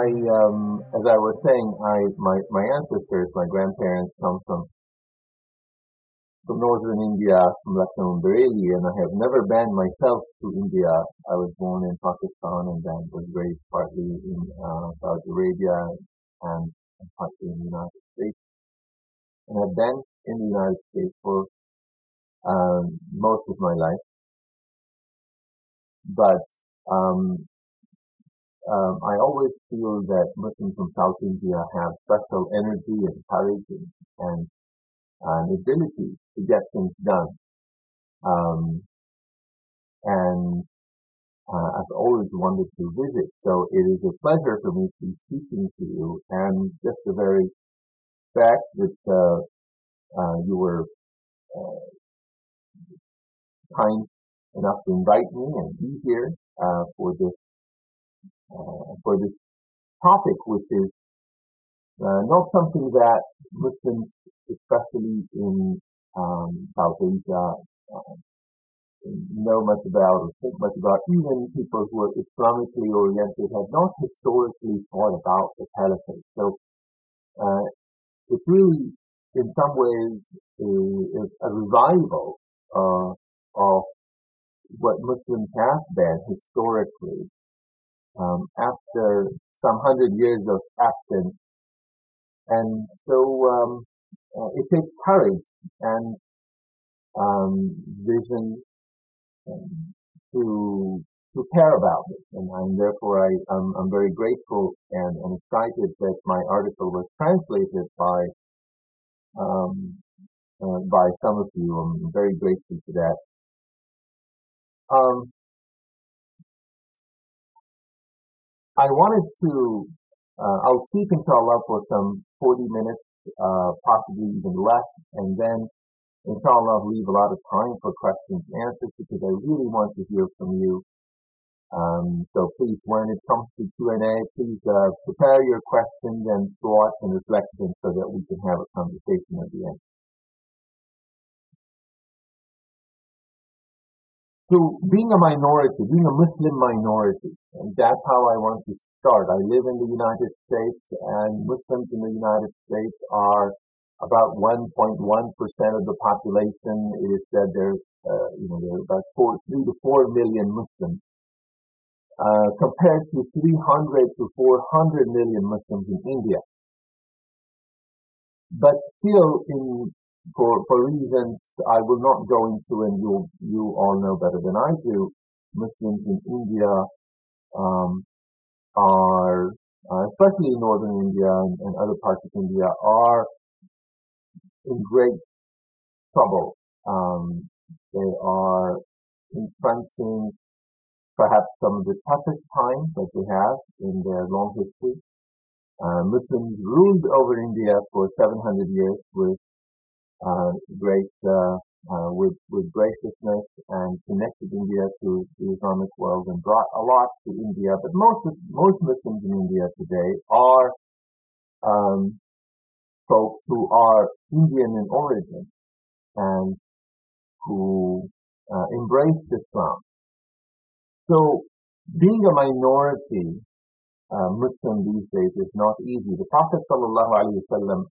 I, um, as I was saying, I my my ancestors, my grandparents come from from northern India, from Lucknow and Bareilly, and I have never been myself to India. I was born in Pakistan and then was raised partly in uh, Saudi Arabia and, and partly in the United States. And I've been in the United States for um, most of my life. But um, um, I always feel that Muslims from South India have special energy and courage and, and uh, ability to get things done. Um, and uh, I've always wanted to visit, so it is a pleasure for me to be speaking to you. And just the very fact that uh, uh you were uh, kind enough to invite me and be here uh, for this uh, for this topic, which is uh, not something that Muslims, especially in um, South Asia, uh, know much about or think much about. Even people who are Islamically oriented have not historically thought about the caliphate. So uh, it's really, in some ways, a, a revival uh, of what Muslims have been historically um, after some hundred years of absence. And so um, uh, it takes courage and um, vision um, to to care about it, and, and therefore I, I'm, I'm very grateful and, and, excited that my article was translated by um, uh, by some of you. I'm very grateful for that. Um, I wanted to, uh, I'll speak inshallah for some 40 minutes, uh, possibly even less, and then inshallah leave a lot of time for questions and answers because I really want to hear from you. Um, so please, when it comes to Q&A, please uh, prepare your questions and thoughts and reflections so that we can have a conversation at the end. So being a minority, being a Muslim minority, and that's how I want to start. I live in the United States and Muslims in the United States are about 1.1% of the population. It is said there's, uh, you know, there are about four, three to four million Muslims, uh, compared to 300 to 400 million Muslims in India. But still in for, for reasons I will not go into and you, you all know better than I do, Muslims in India um, are, uh, especially in northern India and, and, other parts of India, are in great trouble. Um, they are confronting perhaps some of the toughest times that they have in their long history. Uh, Muslims ruled over India for 700 years with great uh, uh, with with graciousness and connected India to the Islamic world and brought a lot to India. But most of, most Muslims in India today are um, folks who are Indian in origin and who uh, embrace Islam. So being a minority uh, Muslim these days is not easy. The Prophet sallallahu alaihi wasallam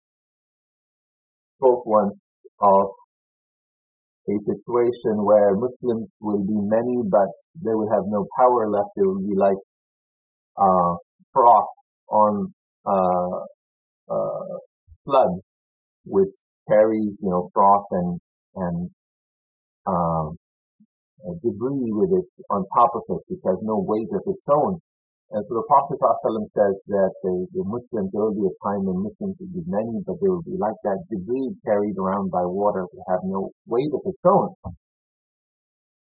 spoke once of a situation where Muslims will be many, but they will have no power left. They will be like uh, froth on uh, uh, flood, which carries, you know, froth and and um, debris with it on top of it, which has no weight of its own. And so the Prophet ﷺ says that the, the Muslims, there will be a time when Muslims will be many, but they will be like that debris carried around by water to have no weight of its own.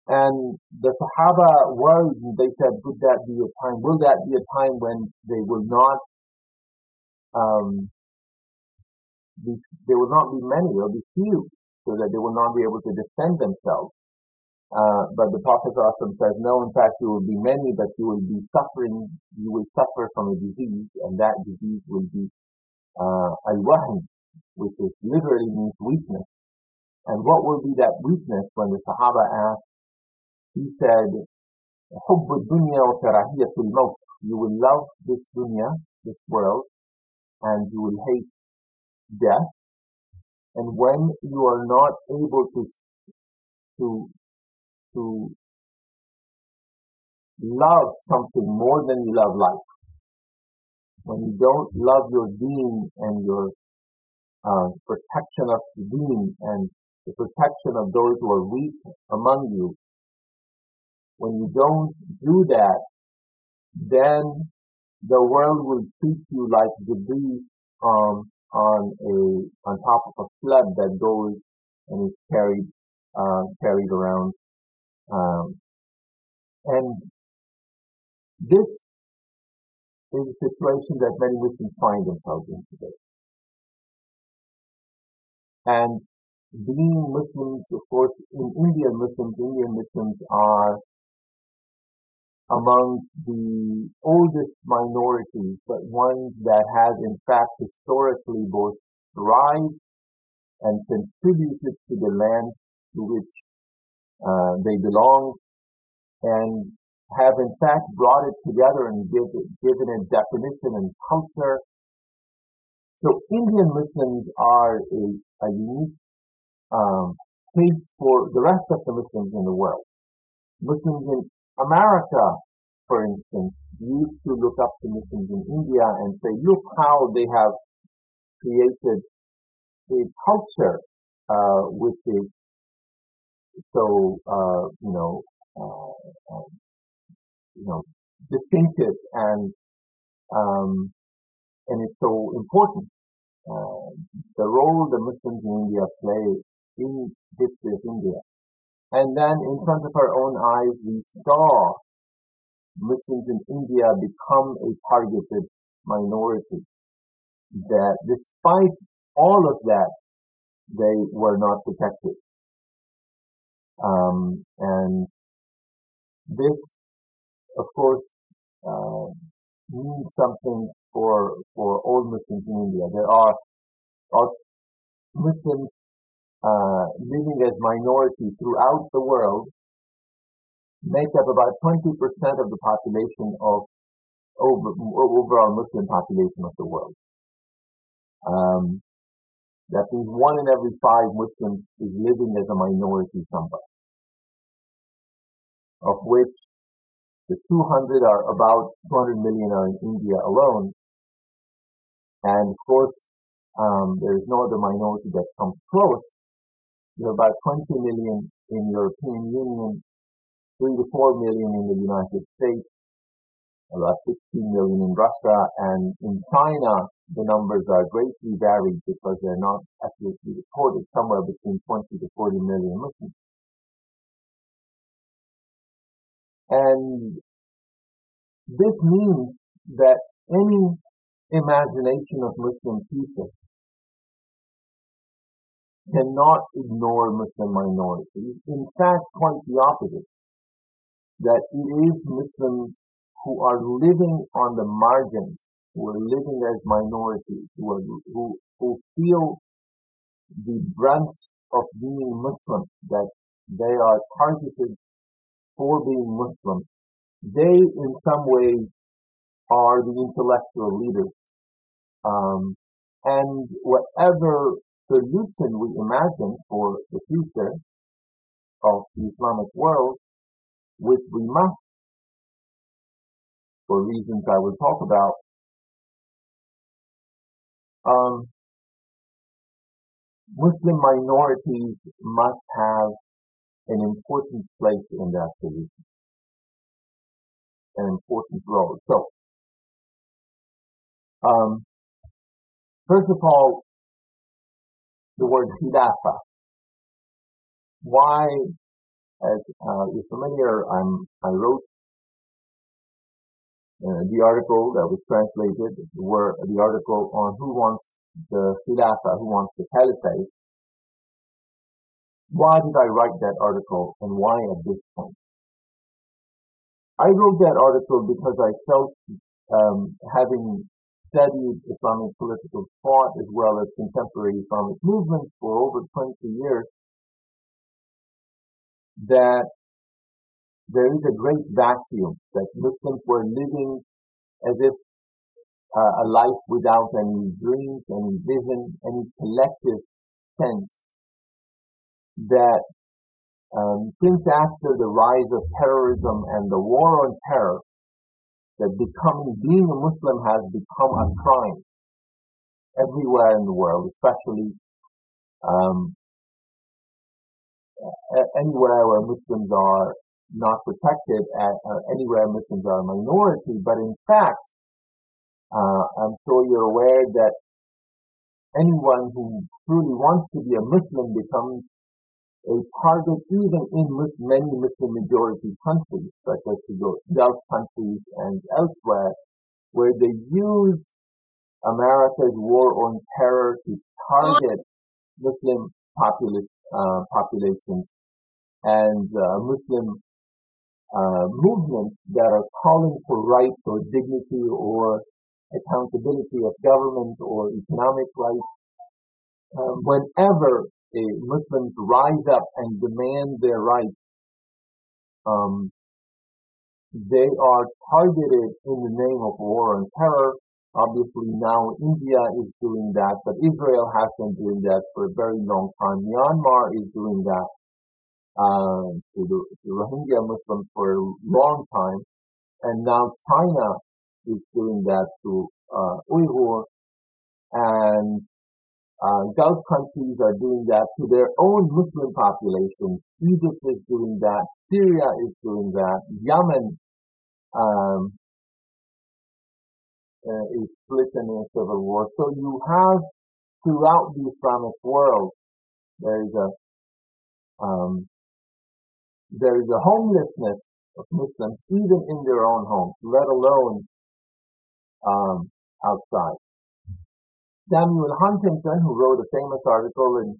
And the Sahaba worried and they said, would that be a time, will that be a time when they will not, um, be, there will not be many, there will be few, so that they will not be able to defend themselves. Uh, but the Prophet says, no, in fact, you will be many, but you will be suffering, you will suffer from a disease, and that disease will be uh, al-wahn, which is literally means weakness. And what will be that weakness when the Sahaba asked? He said, حب الدنيا وكراهية الموت. You will love this dunya, this world, and you will hate death. And when you are not able to to to love something more than you love life, when you don't love your being and your uh, protection of the deen and the protection of those who are weak among you, when you don't do that, then the world will treat you like debris um, on a on top of a flood that goes and is carried uh, carried around. Um, and this is a situation that many Muslims find themselves in today. And being Muslims, of course, in Indian Muslims, Indian Muslims are among the oldest minorities, but ones that have in fact historically both thrived and contributed to the land to which uh, they belong and have in fact brought it together and give given it definition and culture. So Indian Muslims are a, a unique um, case for the rest of the Muslims in the world. Muslims in America, for instance, used to look up to Muslims in India and say, look how they have created a culture uh, which is so, uh, you know, uh, um, you know, distinctive and um, and it's so important. Uh, the role the Muslims in India play in history of India. And then in front of our own eyes, we saw Muslims in India become a targeted minority. That despite all of that, they were not protected. Um, and this, of course, uh, means something for for all Muslims in India. There are, are Muslims uh, living as minorities throughout the world make up about 20% of the population of over, overall Muslim population of the world. Um, that means one in every five Muslims is living as a minority somewhere, of which the 200 are about 200 million are in India alone, and of course um, there is no other minority that comes close. There are about 20 million in European Union, 3 to 4 million in the United States, about 16 million in Russia, and in China, the numbers are greatly varied because they're not accurately recorded, somewhere between 20 to 40 million Muslims. And this means that any imagination of Muslim people cannot ignore Muslim minorities. In fact, quite the opposite that it is Muslims who are living on the margins, who are living as minorities, who, are, who, who feel the brunt of being Muslim, that they are targeted for being Muslim. They, in some ways, are the intellectual leaders. Um, and whatever solution we imagine for the future of the Islamic world which we must, for reasons I will talk about, um, Muslim minorities must have an important place in that solution, an important role. So, um, first of all, the word khilafah. Why as uh, you're familiar, I'm, I wrote uh, the article that was translated, were the article on who wants the Khilafah, who wants the caliphate. Why did I write that article and why at this point? I wrote that article because I felt, um, having studied Islamic political thought as well as contemporary Islamic movements for over 20 years, that there is a great vacuum that Muslims were living as if uh, a life without any dreams, any vision, any collective sense that um, since after the rise of terrorism and the war on terror, that becoming, being a Muslim has become a crime everywhere in the world, especially um, anywhere where Muslims are not protected, at, uh, anywhere Muslims are a minority. But in fact, uh, I'm sure you're aware that anyone who truly wants to be a Muslim becomes a target even in many Muslim majority countries, such as the Gulf countries and elsewhere, where they use America's war on terror to target Muslim populace, uh, populations and uh, Muslim uh, movements that are calling for rights or dignity or accountability of government or economic rights. Um, whenever Muslims rise up and demand their rights, um, they are targeted in the name of war and terror. Obviously now India is doing that, but Israel has been doing that for a very long time. Myanmar is doing that uh, to, the, to Rohingya Muslims for a long time, and now China is doing that to uh, Uyghur, and uh, Gulf countries are doing that to their own Muslim population. Egypt is doing that. Syria is doing that. Yemen um, uh, is split in a civil war. So you have throughout the Islamic world, there is a um, there is a homelessness of Muslims even in their own homes, let alone um, outside. Samuel Huntington, who wrote a famous article in,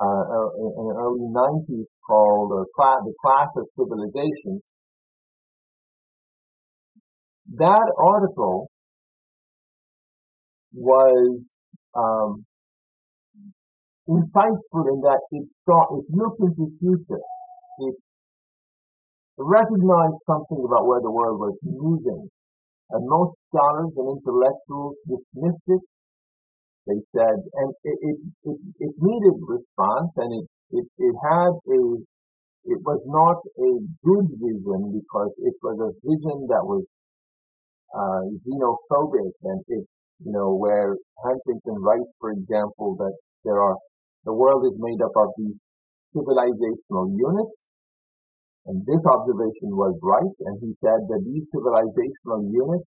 uh, in the early 90s called uh, The Clash of Civilizations, that article was um, insightful in that it saw it looked into the future. It recognized something about where the world was moving. And most scholars and intellectuals dismissed it. They said, and it, it, it, it needed response and it, it, it had a, it was not a good vision because it was a vision that was, uh, xenophobic and it, you know, where Huntington writes, for example, that there are, the world is made up of these civilizational units and this observation was right, and he said that these civilizational units,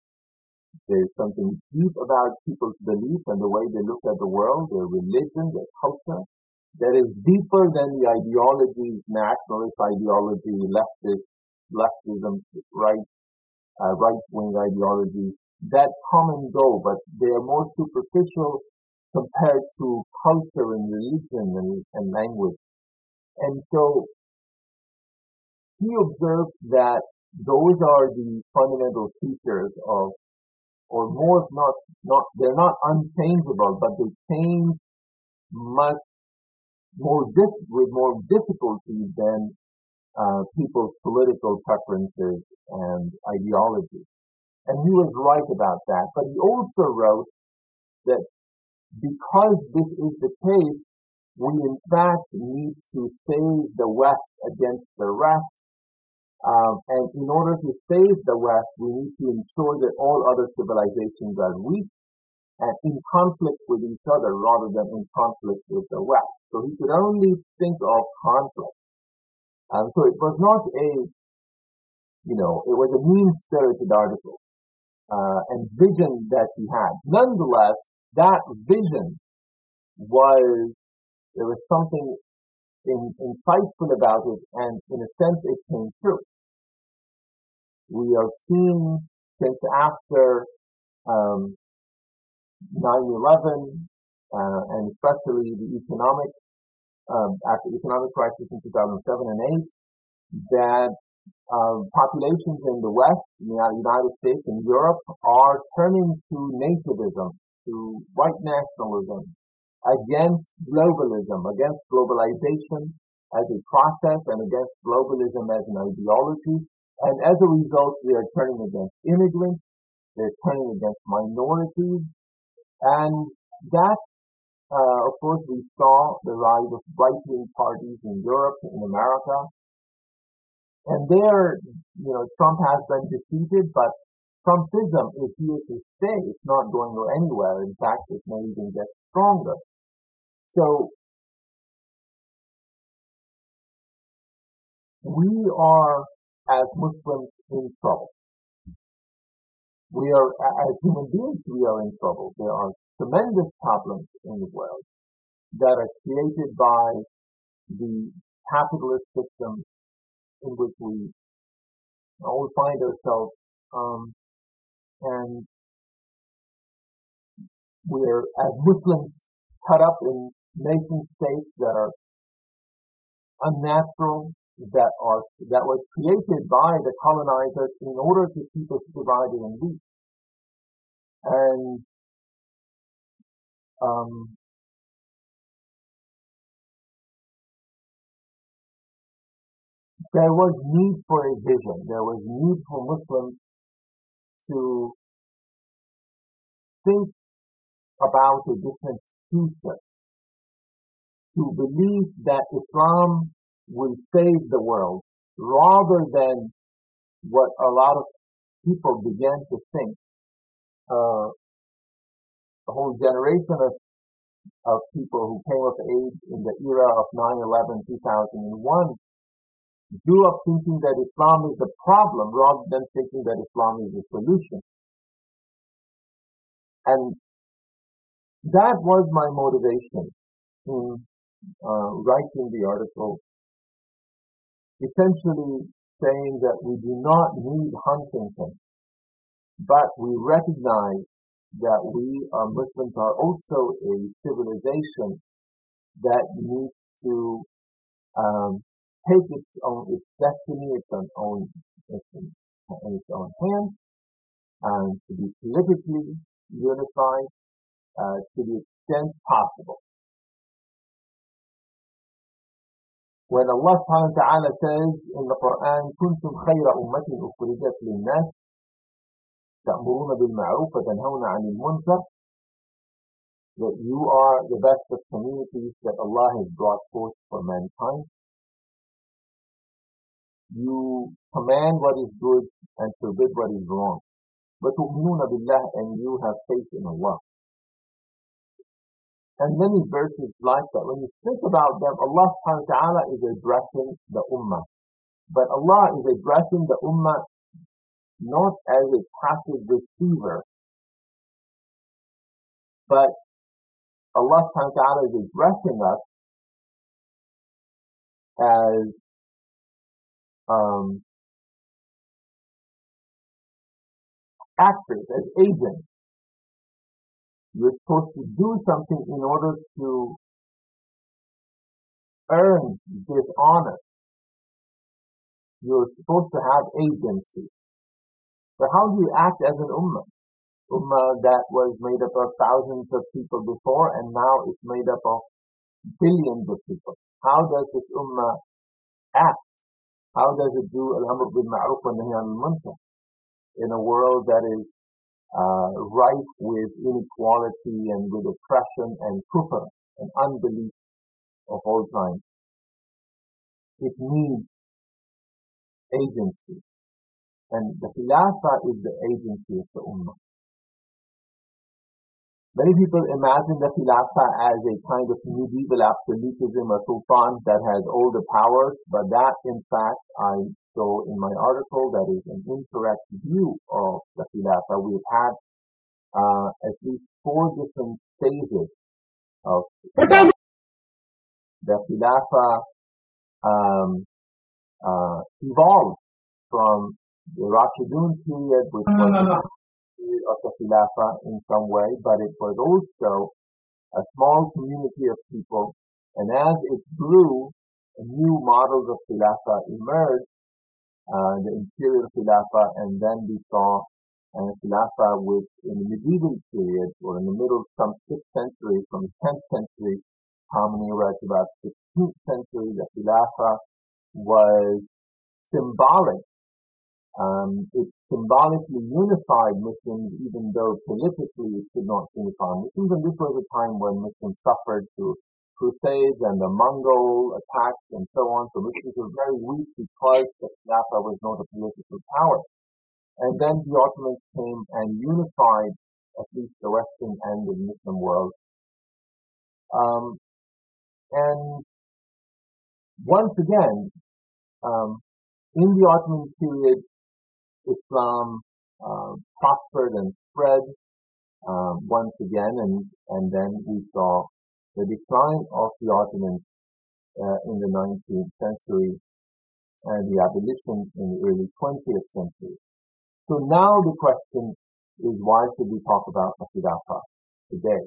there's something deep about people's belief and the way they look at the world, their religion, their culture, that is deeper than the ideologies, nationalist ideology, leftist, leftism, right, uh, right-wing ideology, that come and go, but they are more superficial compared to culture and religion and, and language. And so he observed that those are the fundamental features of, or more not, not, they're not unchangeable, but they change much more dif- with more difficulty than uh, people's political preferences and ideologies. And he was right about that. But he also wrote that because this is the case, we in fact need to save the West against the rest um, and in order to save the West, we need to ensure that all other civilizations are weak and in conflict with each other rather than in conflict with the West. So he could only think of conflict. And so it was not a, you know, it was a mean-spirited article uh, and vision that he had. Nonetheless, that vision was, there was something in, insightful about it, and in a sense, it came true. We are seeing since after um, 9/11, uh, and especially the economic um, after economic crisis in 2007 and 8, that uh, populations in the West, in the United States and Europe, are turning to nativism, to white nationalism, against globalism, against globalization, as a process and against globalism as an ideology. And as a result, they are turning against immigrants, they're turning against minorities, and that, uh, of course, we saw the rise of right-wing parties in Europe, in America, and there, you know, Trump has been defeated, but Trumpism is here to stay. It's not going anywhere. In fact, it may even get stronger. So we are, as Muslims, in trouble. We are, as human beings, we are in trouble. There are tremendous problems in the world that are created by the capitalist system in which we all find ourselves, um, and we're, as Muslims, cut up in nation states that are unnatural, that are that was created by the colonizers in order to keep us divided and weak. And um, there was need for a vision. There was need for Muslims to think about a different future, to believe that Islam will save the world rather than what a lot of people began to think. Uh, a whole generation of, of people who came of age in the era of 9-11, 2001 grew up thinking that Islam is the problem rather than thinking that Islam is the solution. And that was my motivation uh, writing the article essentially saying that we do not need Huntington, but we recognize that we are Muslims are also a civilization that needs to um, take its own its destiny, its own its, in its own hands, and to be politically unified uh, to the extent possible. When Allah subhanahu wa ta'ala says in the Quran, كنتم خير أمة أخرجت للناس تأمرون بالمعروف وتنهون عن المنكر that you are the best of communities that Allah has brought forth for mankind. You command what is good and forbid what is wrong. وتؤمنون بالله and you have faith in Allah and many verses like that. When you think about them, Allah subhanahu wa ta'ala is addressing the ummah. But Allah is addressing the ummah not as a passive receiver, but Allah subhanahu wa ta'ala is addressing us as um, actors, as agents you're supposed to do something in order to earn this honor. You're supposed to have agency. But how do you act as an ummah? Ummah that was made up of thousands of people before and now it's made up of billions of people. How does this ummah act? How does it do al-amr ma'ruf wa nahy al-munkar in a world that is uh, rife with inequality and with oppression and kufr and unbelief of all kinds. It needs agency. And the Khilafah is the agency of the Ummah. Many people imagine the Khilafah as a kind of medieval absolutism, a sultan that has all the powers, but that in fact I show in my article that is an incorrect view of the Khilafah. We've had uh, at least four different stages of the, the Khilafah um, uh, evolved from the Rashidun period, which was period of the Khilafah in some way, but it was also a small community of people. And as it grew, new models of Khilafah emerged, uh, the imperial Khilafah, and then we saw uh, Khilafah which in the medieval period, or in the middle, some 6th century, from the 10th century, era to about 16th century, the Khilafah was symbolic. Um, it symbolically unified Muslims, even though politically it did not unify Muslims. And this was a time when Muslims suffered through crusades and the Mongol attacks and so on. So Muslims were very weak because the Khilafah was not a political power. And then the Ottomans came and unified at least the western of the Muslim world. Um, and once again, um, in the Ottoman period, Islam uh, prospered and spread um, once again, and, and then we saw the decline of the Ottomans uh, in the 19th century and the abolition in the early 20th century. So now the question is why should we talk about Khilafah today?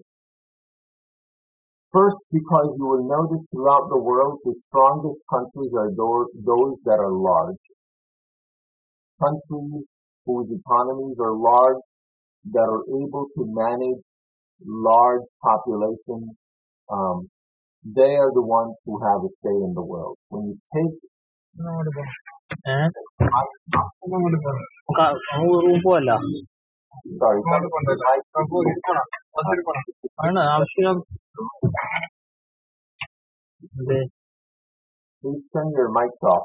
First, because you will notice throughout the world the strongest countries are those that are large countries whose economies are large that are able to manage large populations, um, they are the ones who have a say in the world. When you take sorry. Please turn your mics off.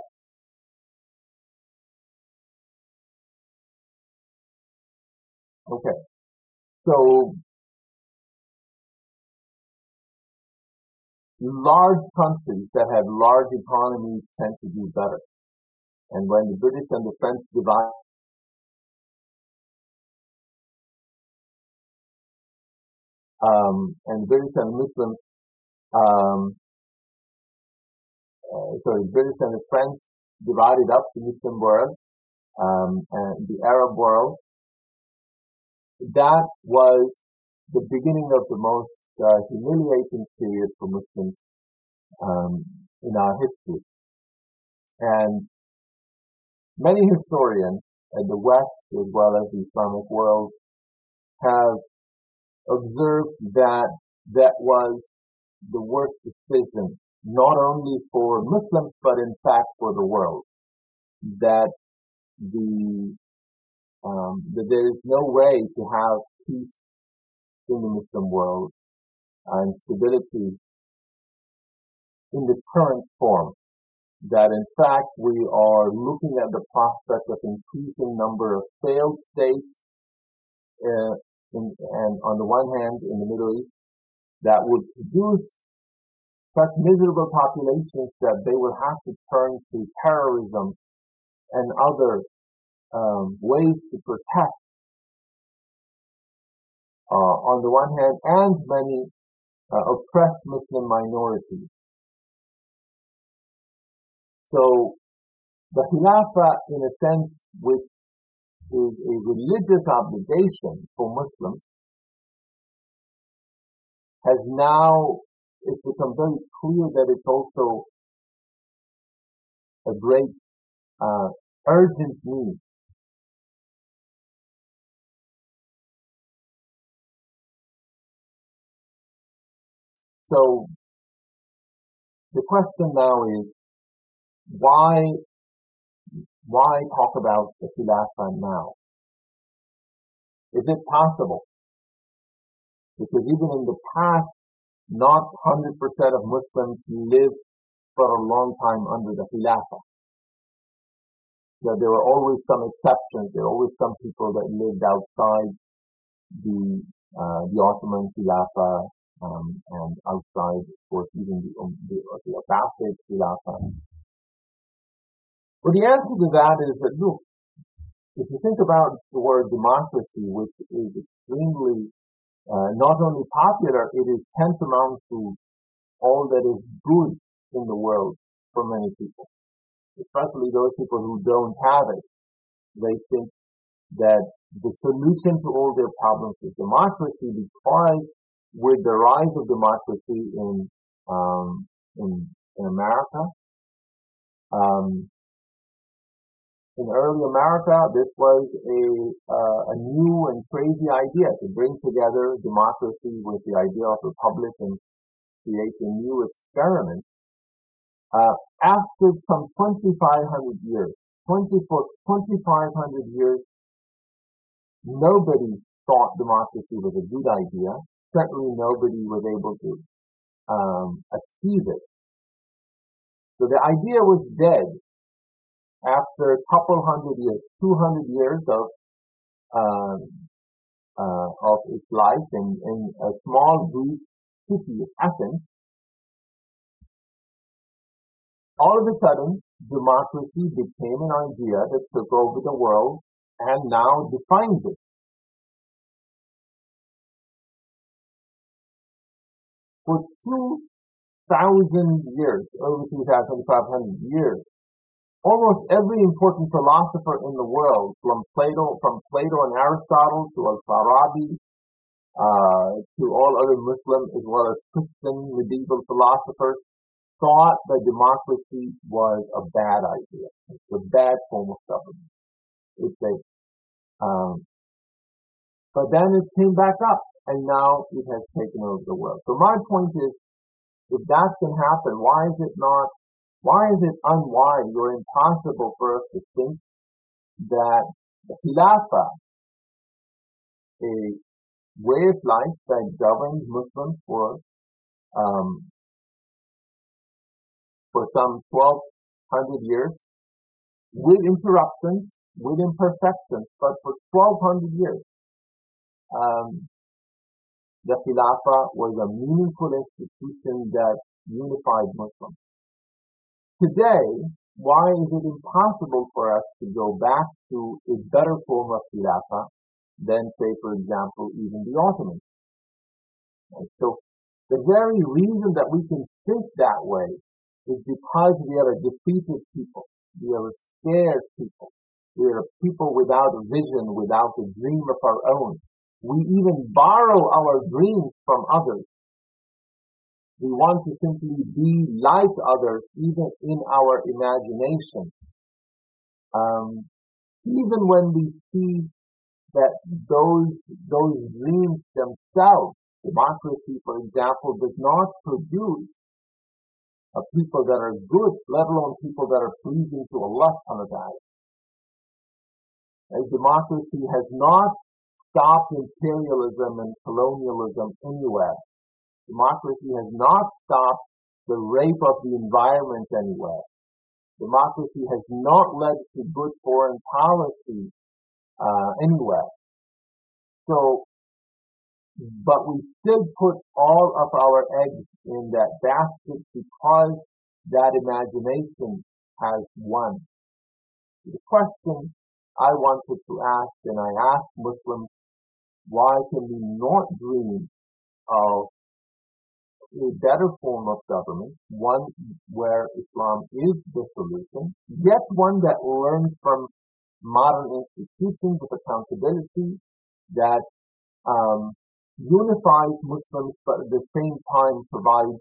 Okay. So large countries that have large economies tend to do better. And when the British and the French divide um, and British and Muslims, um, uh, sorry, British and the French divided up the Muslim world um, and the Arab world. That was the beginning of the most uh, humiliating period for Muslims um, in our history. And many historians in the West as well as the Islamic world have observed that that was the worst decision, not only for Muslims, but in fact for the world. That the um, that there is no way to have peace in the Muslim world and stability in the current form. That in fact we are looking at the prospect of increasing number of failed states, uh, in, and on the one hand in the Middle East, that would produce such miserable populations that they will have to turn to terrorism and other um, ways to protest uh, on the one hand, and many uh, oppressed Muslim minorities. So the Khilafah, in a sense, which is a religious obligation for Muslims, has now it's become very clear that it's also a great uh, urgent need So the question now is why why talk about the Khilafah now? Is it possible? Because even in the past, not 100% of Muslims lived for a long time under the Khilafah. there were always some exceptions. There were always some people that lived outside the uh, the Ottoman Khilafah um, and outside, of course, even the, um, the, the Abbasid Khilafah. Well, the answer to that is that, look, if you think about the word democracy, which is extremely uh, not only popular, it is tantamount to all that is good in the world for many people, especially those people who don't have it. They think that the solution to all their problems is democracy because with the rise of democracy in um, in, in America. Um, in early America, this was a, uh, a new and crazy idea to bring together democracy with the idea of republic and create a new experiment. Uh, after some 2,500 years, 2,500 years, nobody thought democracy was a good idea. Certainly nobody was able to um, achieve it. So the idea was dead after a couple hundred years, 200 years of um, uh, of its life in, in a small Greek city Athens. All of a sudden, democracy became an idea that took over the world and now defines it. For 2,000 years, over 2,500 years, almost every important philosopher in the world, from Plato, from Plato and Aristotle to Al-Farabi, uh, to all other Muslim as well as Christian medieval philosophers, thought that democracy was a bad idea. It's a bad form of government. It's a, um, but then it came back up and now it has taken over the world. So my point is, if that can happen, why is it not, why is it unwise or impossible for us to think that the Khilafah, a way of life that governs Muslims for, um, for some 1200 years, with interruptions, with imperfections, but for 1200 years, um, the Khilafah was a meaningful institution that unified Muslims. Today, why is it impossible for us to go back to a better form of Khilafah than, say, for example, even the Ottomans? And so, the very reason that we can think that way is because we are a defeated people. We are a scared people. We are a people without a vision, without a dream of our own. We even borrow our dreams from others. We want to simply be like others, even in our imagination. Um, even when we see that those those dreams themselves, democracy, for example, does not produce a people that are good, let alone people that are pleasing to Allah subhanahu wa ta'ala. Democracy has not stop imperialism and colonialism anywhere. Democracy has not stopped the rape of the environment anywhere. Democracy has not led to good foreign policy uh, anywhere. So, but we still put all of our eggs in that basket because that imagination has won. The question I wanted to ask, and I ask Muslims why can we not dream of a better form of government, one where Islam is the solution, yet one that learns from modern institutions of accountability that um, unifies Muslims but at the same time provides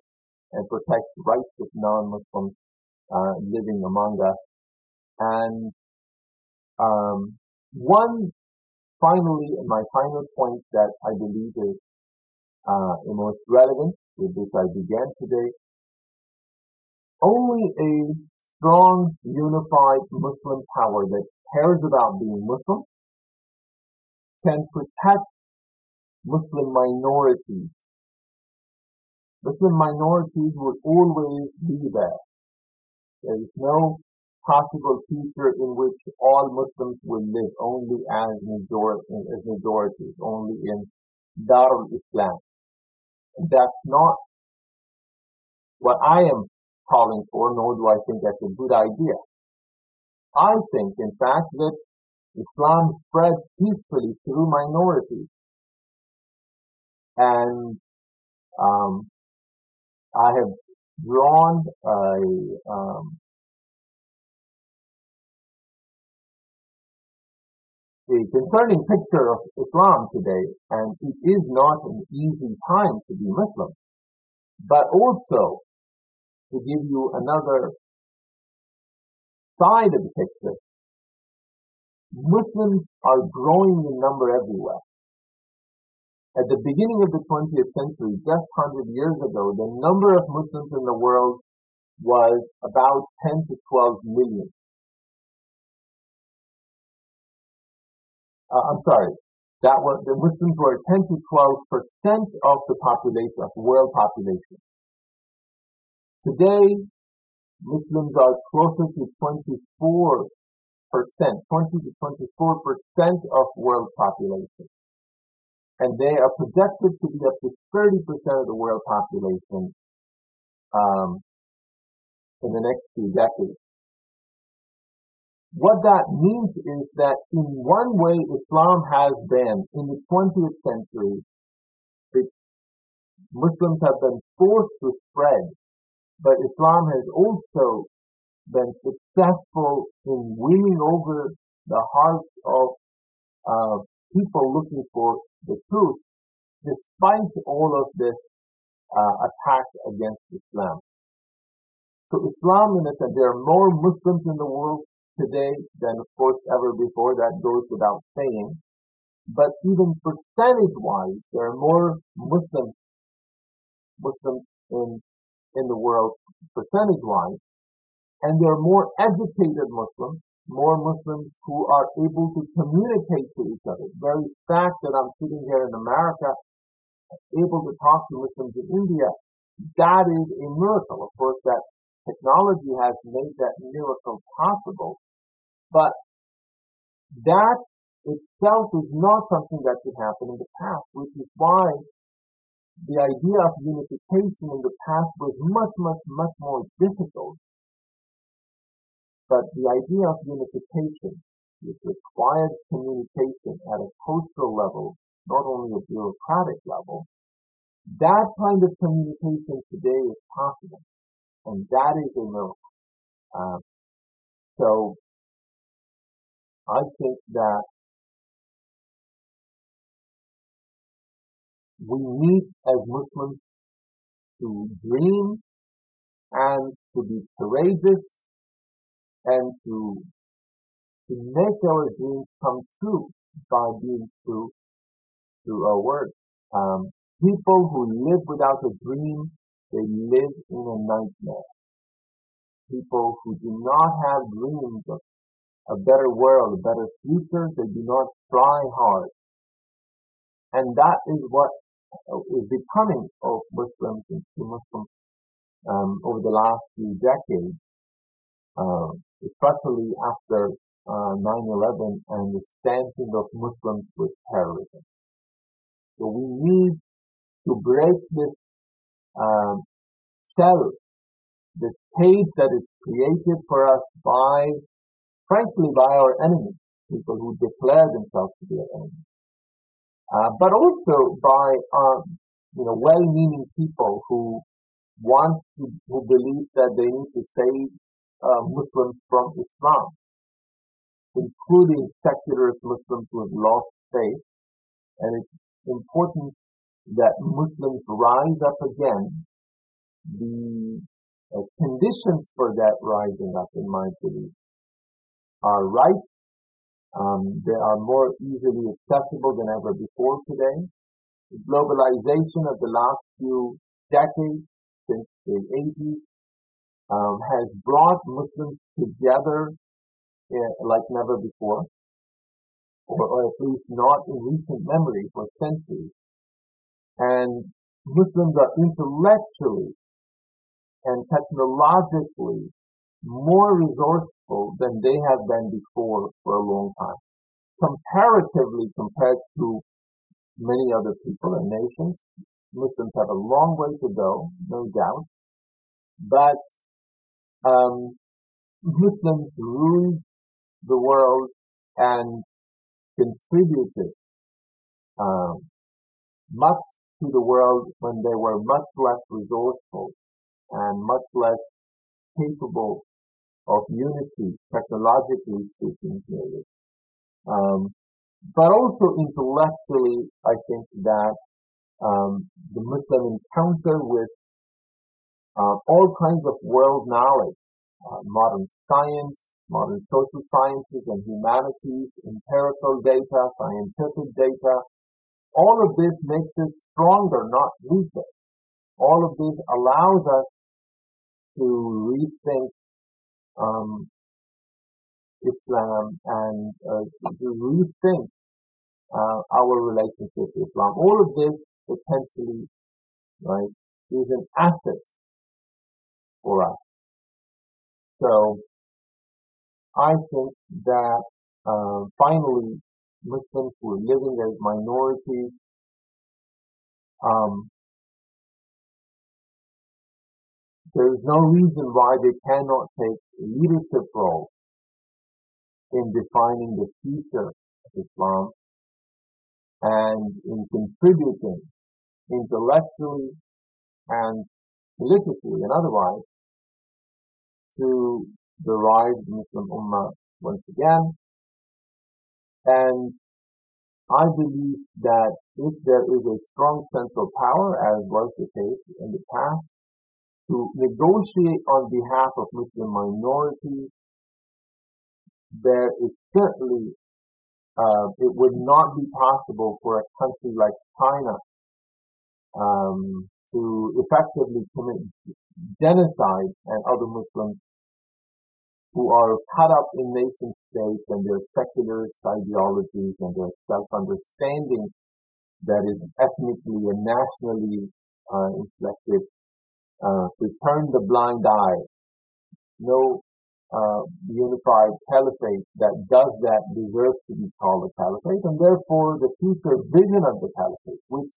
and protects rights of non-Muslims uh, living among us. And um, one finally, my final point that I believe is uh, the most relevant, with which I began today, only a strong, unified Muslim power that cares about being Muslim can protect Muslim minorities. Muslim minorities will always be there. There is no possible future in which all Muslims will live only as, major- as only in Darul Islam. That's not what I am calling for, nor do I think that's a good idea. I think, in fact, that Islam spreads peacefully through minorities. And um, I have drawn a um, a concerning picture of Islam today, and it is not an easy time to be Muslim. But also, to give you another side of the picture, Muslims are growing in number everywhere. At the beginning of the 20th century, just 100 years ago, the number of Muslims in the world was about 10 to 12 million. Uh, I'm sorry, that was the Muslims were 10 to 12 percent of the population, of world population. Today, Muslims are closer to 24 percent, 20 to 24 percent of world population. And they are projected to be up to 30 percent of the world population um, in the next few decades. What that means is that in one way Islam has been, in the 20th century, Muslims have been forced to spread, but Islam has also been successful in winning over the hearts of uh, people looking for the truth, despite all of this uh, attack against Islam. So Islam, in a sense, there are more Muslims in the world today than, of course, ever before. That goes without saying. But even percentage-wise, there are more Muslims, Muslims in in the world percentage-wise, and there are more educated Muslims, more Muslims who are able to communicate to each other. The very fact that I'm sitting here in America, able to talk to Muslims in India, that is a miracle. Of course, that technology has made that miracle possible. But that itself is not something that could happen in the past, which is why the idea of unification in the past was much, much, much more difficult. But the idea of unification, which required communication at a cultural level, not only a bureaucratic level, that kind of communication today is possible and that is a miracle. Uh, so I think that we need as Muslims to dream and to be courageous and to to make our dreams come true by being true to our word. Um, people who live without a dream they live in a nightmare. People who do not have dreams of a better world, a better future, they do not try hard. And that is what is becoming of Muslims and Muslims um, over the last few decades, uh, especially after uh, 9/11 and the stamping of Muslims with terrorism. So we need to break this um, the cage that is created for us by, frankly, by our enemies, people who declare themselves to be our enemies, uh, but also by, uh, you know, well-meaning people who want to, who believe that they need to save uh, Muslims from Islam, including secularist Muslims who have lost faith. And it's important that Muslims rise up again, the uh, conditions for that rising up, in my belief, are right. Um, they are more easily accessible than ever before today. The globalization of the last few decades, since the 80s, um, has brought Muslims together uh, like never before, or, or at least not in recent memory for centuries and Muslims are intellectually and technologically more resourceful than they have been before for a long time. Comparatively compared to many other people and nations, Muslims have a long way to go, no doubt. But um, Muslims ruled the world and contributed um, much to the world when they were much less resourceful and much less capable of unity, technologically speaking, here. Um, but also intellectually, I think that um, the Muslim encounter with uh, all kinds of world knowledge, uh, modern science, modern social sciences and humanities, empirical data, scientific data, all of this makes us stronger, not weaker. All of this allows us to rethink um, Islam and uh, to rethink uh, our relationship with Islam. All of this potentially, right, is an asset for us. So I think that uh, finally Muslims who are living as minorities um, there is no reason why they cannot take a leadership role in defining the future of Islam and in contributing intellectually and politically and otherwise to the rise of Muslim Ummah once again. And I believe that if there is a strong central power, as was the case in the past, to negotiate on behalf of Muslim minorities, there is certainly uh, it would not be possible for a country like China um, to effectively commit genocide and other Muslims who are caught up in nation states and their secularist ideologies and their self-understanding that is ethnically and nationally uh, inflected uh, to turn the blind eye. No uh, unified caliphate that does that deserves to be called a caliphate, and therefore the future vision of the caliphate, which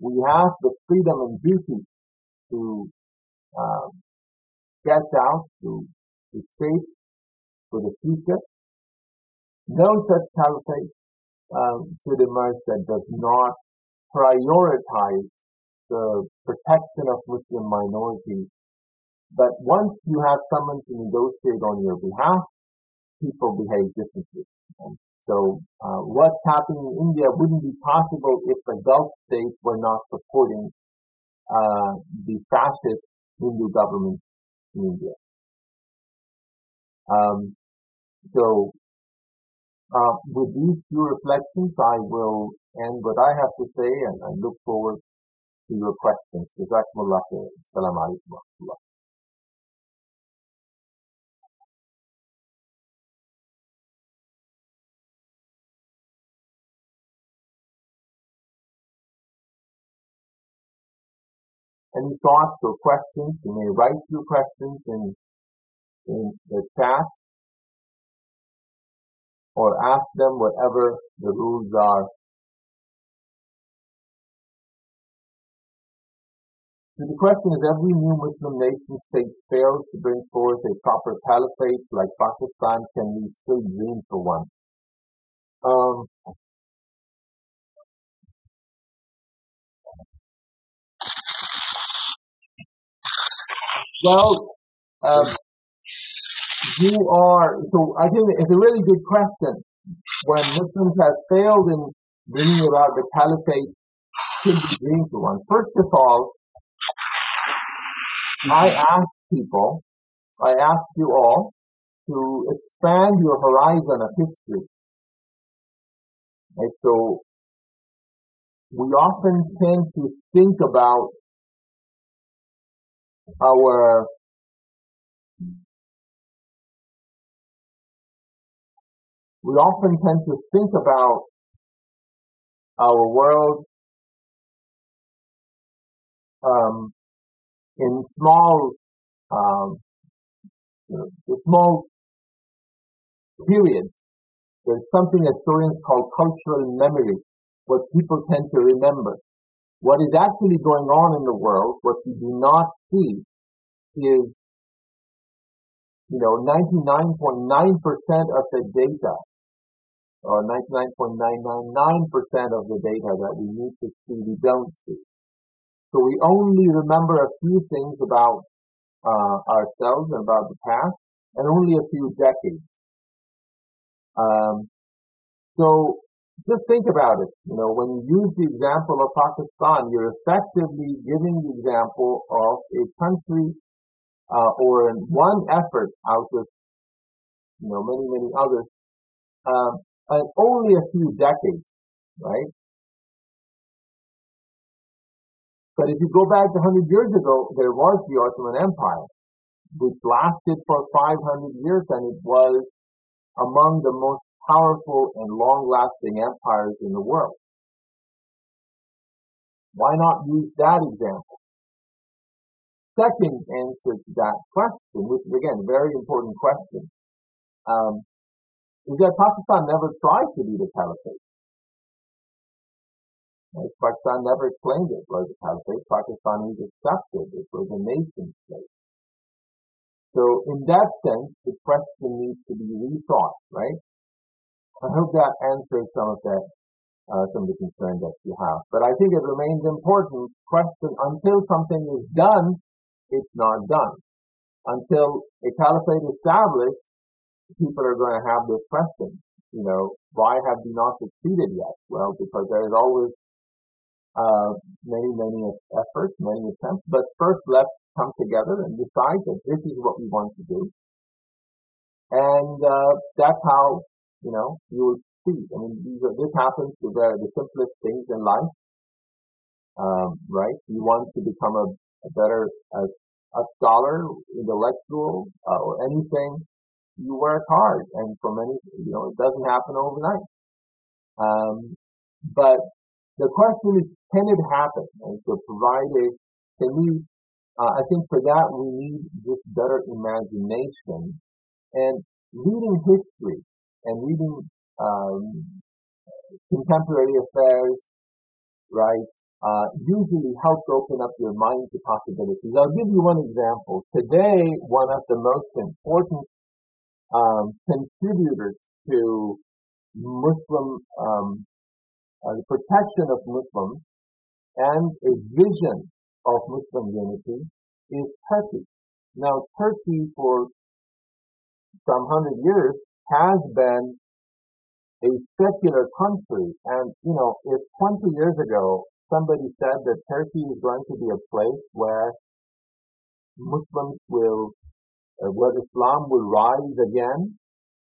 we have the freedom and duty to um, sketch out, to, to shape for the future. No such caliphate um, should emerge that does not prioritize the protection of Muslim minorities but once you have someone to negotiate on your behalf, people behave differently. So uh, what's happening in India wouldn't be possible if the Gulf states were not supporting uh, the fascist Hindu government in India. Um, so uh, with these few reflections, I will end what I have to say and I look forward to your questions. Jazakumullah Assalamu alaikum Any thoughts or questions? You may write your questions in, in the chat or ask them whatever the rules are. So the question is, every new Muslim nation state fails to bring forth a proper caliphate like Pakistan, can we still dream for one? Um, Well, um, you are, so I think it's a really good question. When Muslims have failed in bringing about the caliphate, should be dream for one. First of all, I ask people, I ask you all to expand your horizon of history. And so we often tend to think about our we often tend to think about our world um, in small, um, you know, small periods. There's something historians call cultural memory, what people tend to remember. What is actually going on in the world, what we do not see, is, you know, 99.9% of the data, or 99.999% of the data that we need to see, we don't see. So we only remember a few things about uh, ourselves and about the past, and only a few decades. Um, so just think about it. You know, when you use the example of Pakistan, you're effectively giving the example of a country uh, or one effort out of you know many many others, um, and only a few decades, right? But if you go back 100 years ago, there was the Ottoman Empire, which lasted for 500 years and it was among the most powerful and long-lasting empires in the world. Why not use that example? Second answer to that question, which is again a very important question, um, is that Pakistan never tried to be the caliphate. Right? Pakistan never claimed it was a caliphate. Pakistan was accepted it was a nation state. So in that sense, the question needs to be rethought, right? I hope that answers some of that, uh, some of the concern that you have. But I think it remains important question until something is done, it's not done. Until a caliphate is established, people are going to have this question. You know, why have we not succeeded yet? Well, because there is always uh, many, many efforts, many attempts. But first, let's come together and decide that this is what we want to do. And uh, that's how you know, you will see. I mean, these are, this happens to the, the simplest things in life, um, right? You want to become a, a better, a, a scholar, intellectual, uh, or anything, you work hard. And for many, you know, it doesn't happen overnight. Um, but the question is, can it happen? And so provided, can we, uh, I think for that we need just better imagination and reading history and reading um, contemporary affairs, right, uh, usually helps open up your mind to possibilities. I'll give you one example. Today, one of the most important um, contributors to Muslim um, uh, the protection of Muslims and a vision of Muslim unity is Turkey. Now, Turkey for some hundred years has been a secular country. And, you know, if 20 years ago somebody said that Turkey is going to be a place where Muslims will, uh, where Islam will rise again,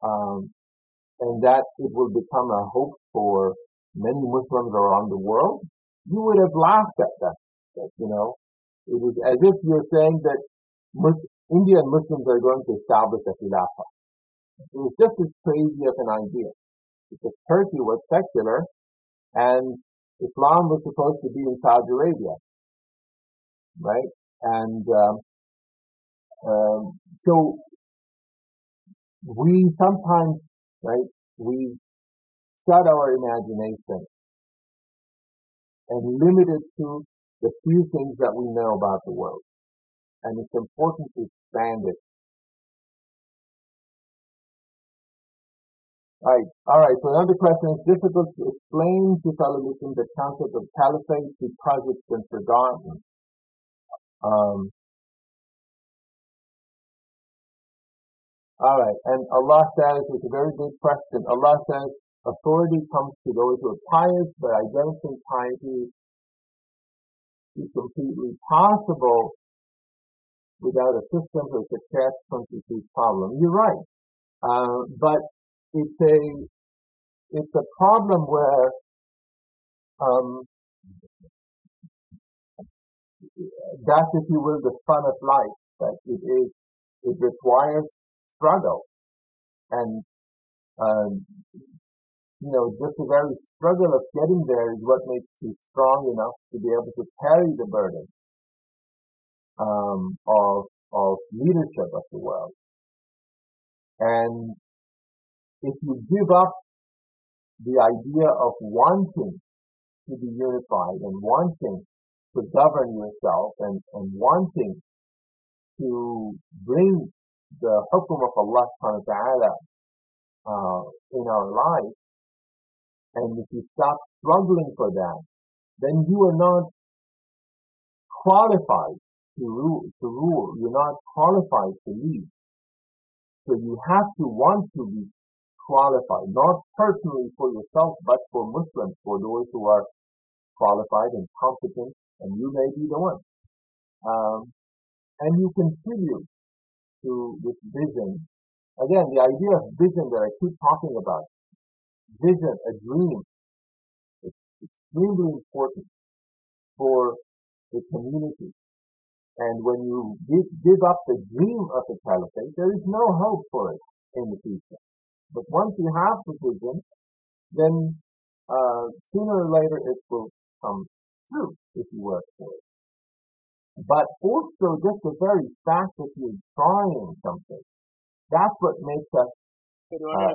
um, and that it will become a hope for many Muslims around the world, you would have laughed at that. that you know, it is as if you're saying that Mus- Indian Muslims are going to establish a khilafah. It was just as crazy of an idea because Turkey was secular and Islam was supposed to be in Saudi Arabia, right? And um, um, so we sometimes, right, we shut our imagination and limit it to the few things that we know about the world. And it's important to expand it Alright, alright, so another question is difficult to explain to fellow Muslims the concept of caliphate because it's been forgotten. Um, alright, and Allah says, it's a very good question, Allah says, authority comes to those who are pious, but I don't think piety is completely possible without a system for success constitutes problem. You're right. Uh, but it's a it's a problem where um, that, if you will, the fun of life. That it is it requires struggle, and um, you know, just the very struggle of getting there is what makes you strong enough to be able to carry the burden um, of of leadership of the world. And if you give up the idea of wanting to be unified and wanting to govern yourself and, and wanting to bring the hukum of Allah subhanahu wa ta'ala uh, in our life, and if you stop struggling for that, then you are not qualified to rule, to rule. You're not qualified to lead. So you have to want to be qualified, not personally for yourself, but for Muslims, for those who are qualified and competent, and you may be the one. Um, and you contribute to this vision. Again, the idea of vision that I keep talking about, vision, a dream, it's extremely important for the community. And when you give, give up the dream of the caliphate, there is no hope for it in the future. But once you have the vision, then uh, sooner or later it will come true if you work for it but also just the very fact that you're trying something. That's what makes us uh,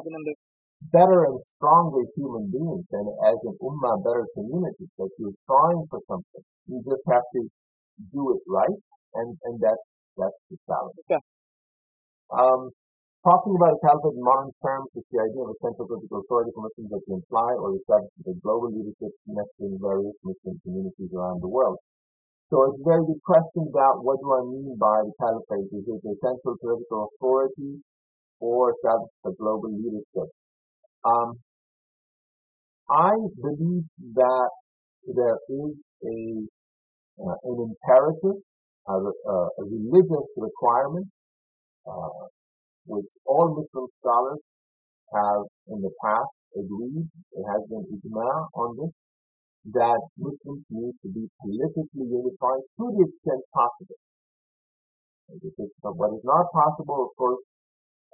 better and stronger human beings and as an ummah, better community. That you're trying for something. You just have to do it right, and, and that's, that's the challenge. Okay. Um, talking about caliphate in modern terms is the idea of a central political authority for Muslims that can imply or establish a global leadership connecting various Muslim communities around the world. So it's a very good question about what do I mean by the caliphate? Is it a central political authority or establish the global leadership? Um, I believe that there is a uh, an imperative, a, a, a religious requirement, uh, which all Muslim scholars have in the past agreed. It has been ijma on this that Muslims need to be politically unified to the extent possible. But what is not possible, of course,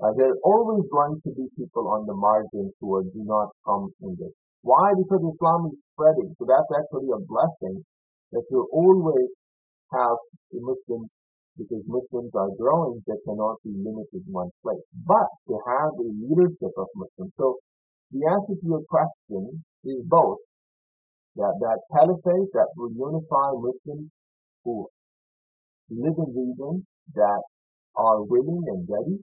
uh, there are always going to be people on the margins who are, do not come in this. Why? Because Islam is spreading. So that's actually a blessing that you always have Muslims, because Muslims are growing, they cannot be limited in one place. But to have a leadership of Muslims. So the answer to your question is both. That, that caliphate that will unify Muslims who live in regions that are willing and ready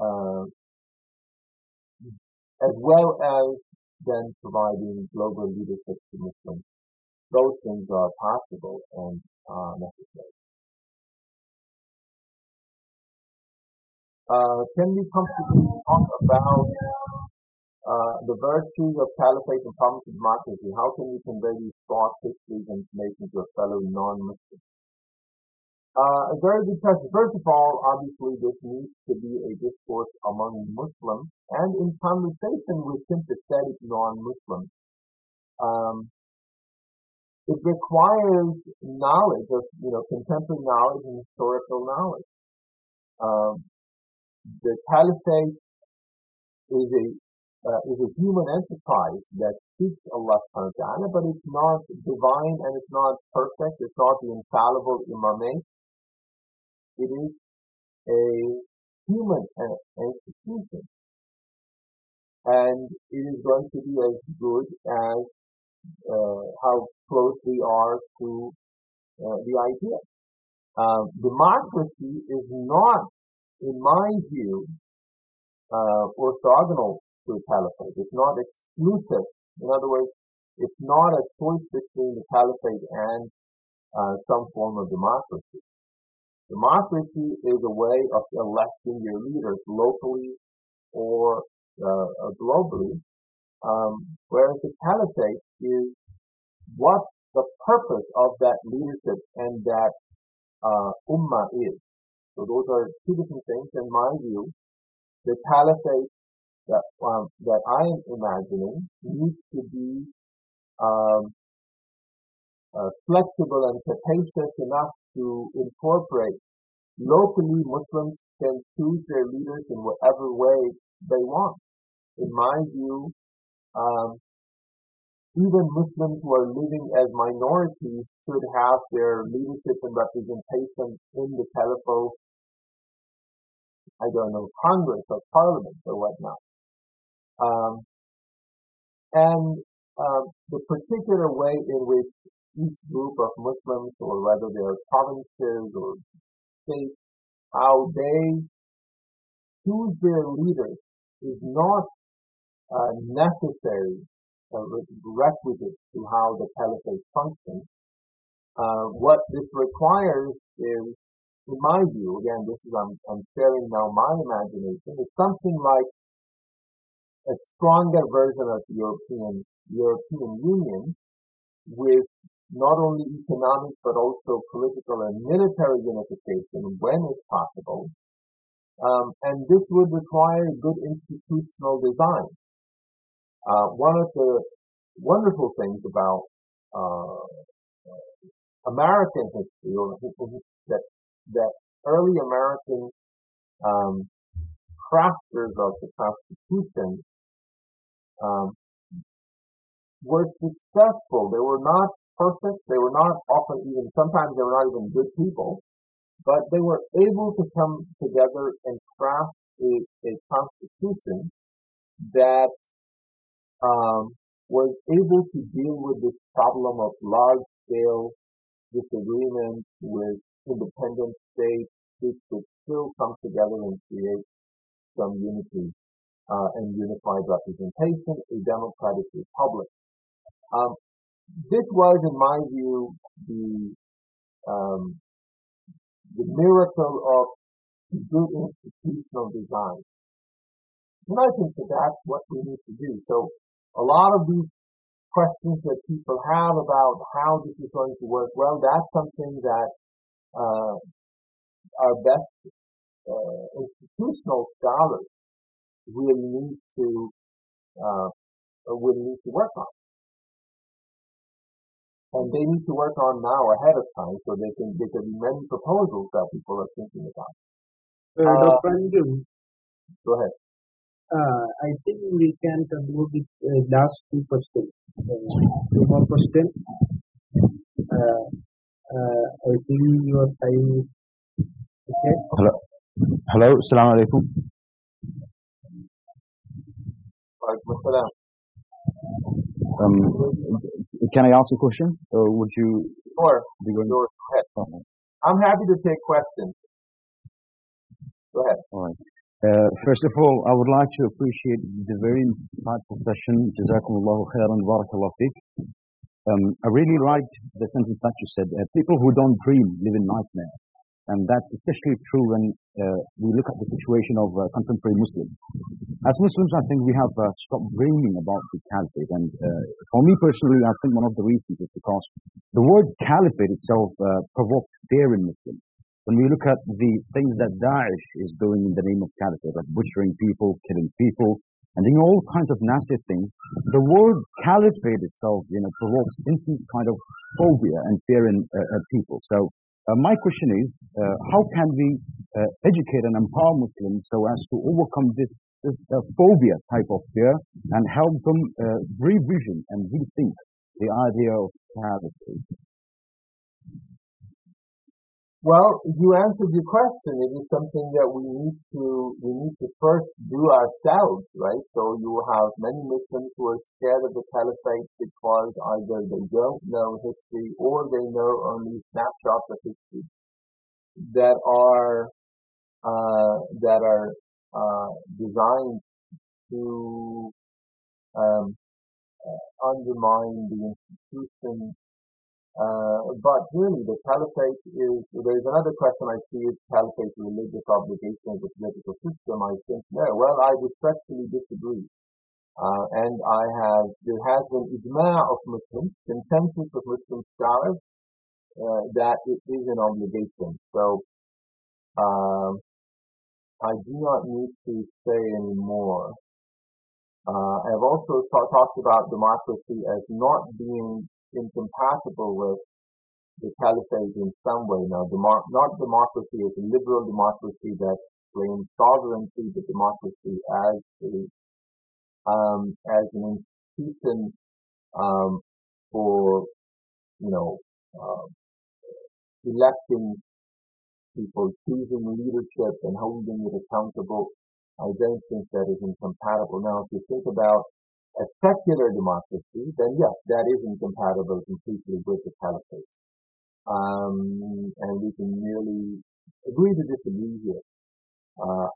uh, as well as then providing global leadership to Muslims. Those things are possible and uh, necessary. Uh, can we comfortably talk about uh, the virtues of caliphate and parliamentary democracy? How can we convey these thoughts, histories, and information to a fellow non-Muslim? Uh, a very good question. First of all, obviously, this needs to be a discourse among Muslims and in conversation with sympathetic non-Muslims. Um, it requires knowledge of, you know, contemporary knowledge and historical knowledge. Um, the caliphate is a uh, is a human enterprise that seeks Allah subhanahu wa ta'ala, but it's not divine and it's not perfect. It's not the infallible imamate it is a human institution. And it is going to be as good as uh, how close we are to uh, the idea. Uh, democracy is not, in my view, uh, orthogonal to a caliphate. It's not exclusive. In other words, it's not a choice between the caliphate and uh, some form of democracy. Democracy is a way of electing your leaders locally or uh, globally, um, whereas the caliphate is what the purpose of that leadership and that uh, ummah is. So those are two different things in my view. The caliphate that um, that I am imagining needs to be um, uh, flexible and capacious enough to incorporate. Locally, Muslims can choose their leaders in whatever way they want. In my view, um, even Muslims who are living as minorities should have their leadership and representation in the telephone, I don't know, Congress or Parliament or whatnot. Um, and uh, the particular way in which each group of Muslims or whether they're provinces or states, how they choose their leaders is not uh, necessary uh, requisite to how the caliphate functions. Uh, what this requires is, in my view, again, this is I'm, I'm sharing now my imagination, is something like a stronger version of the European European Union with not only economic but also political and military unification when it's possible. Um, and this would require good institutional design. Uh, one of the wonderful things about uh, American history or that that early American um, crafters of the Constitution um, were successful. They were not perfect. They were not often even, sometimes they were not even good people, but they were able to come together and craft a, a constitution that um, was able to deal with this problem of large scale disagreement with independent states which could still come together and create some unity uh, and unified representation, a democratic republic. Um, this was, in my view, the um, the miracle of good institutional design. And I think that that's what we need to do. So a lot of these questions that people have about how this is going to work, well, that's something that uh, our best uh, institutional scholars really need to uh, will need to work on and they need to work on now ahead of time so they can there can be many proposals that people are thinking about. Uh, Uh, Dr. Anjum, Go ahead. uh, I think we can conclude with uh, last two questions. Uh, two more questions. Uh, uh, I think your time is okay. Hello. Hello. Assalamu alaikum. All right, what's that? Um, can I ask a question? Or would you Sure, be going? sure, go ahead. Okay. I'm happy to take questions. Go ahead. All right. Uh, first of all, I would like to appreciate the very insightful session. Jazakumullahu khairan, barakallahu fik. Um, I really liked the sentence that you said. Uh, people who don't dream live in nightmare. And that's especially true when uh, we look at the situation of uh, contemporary Muslims. As Muslims, I think we have uh, stopped dreaming about the caliphate. And uh, for me personally, I think one of the reasons is because the word caliphate itself uh, provokes fear in Muslims. When we look at the things that Daesh is doing in the name of caliphate, like butchering people, killing people, and doing all kinds of nasty things, the word caliphate itself, you know, provokes instant kind of phobia and fear in uh, people. So my question is, uh, how can we uh, educate and empower Muslims so as to overcome this this uh, phobia type of fear and help them uh, revision and rethink the idea of caliphate? Well, you answered your question. It is something that we need to we need to first do ourselves, right? So you have many Muslims who are scared of the caliphate because either they don't know history or they know only snapshots of history that are uh, that are uh, designed to um, undermine the institution uh, but really, the caliphate is, there's another question I see is caliphate religious obligation of the political system. I think, no, well, I respectfully disagree. Uh, and I have, there has been ijma of Muslims, consensus of Muslim scholars, uh, that it is an obligation. So, um, I do not need to say any more. Uh, I've also talked about democracy as not being incompatible with the caliphate in some way. Now, demar- not democracy as a liberal democracy that claims sovereignty, but democracy as a um, as an institution um, for you know uh, electing people, choosing leadership, and holding it accountable. I don't think that is incompatible. Now, if you think about a secular democracy, then yes, that is incompatible completely with the caliphate. Um, and we can merely agree to disagree here. Uh,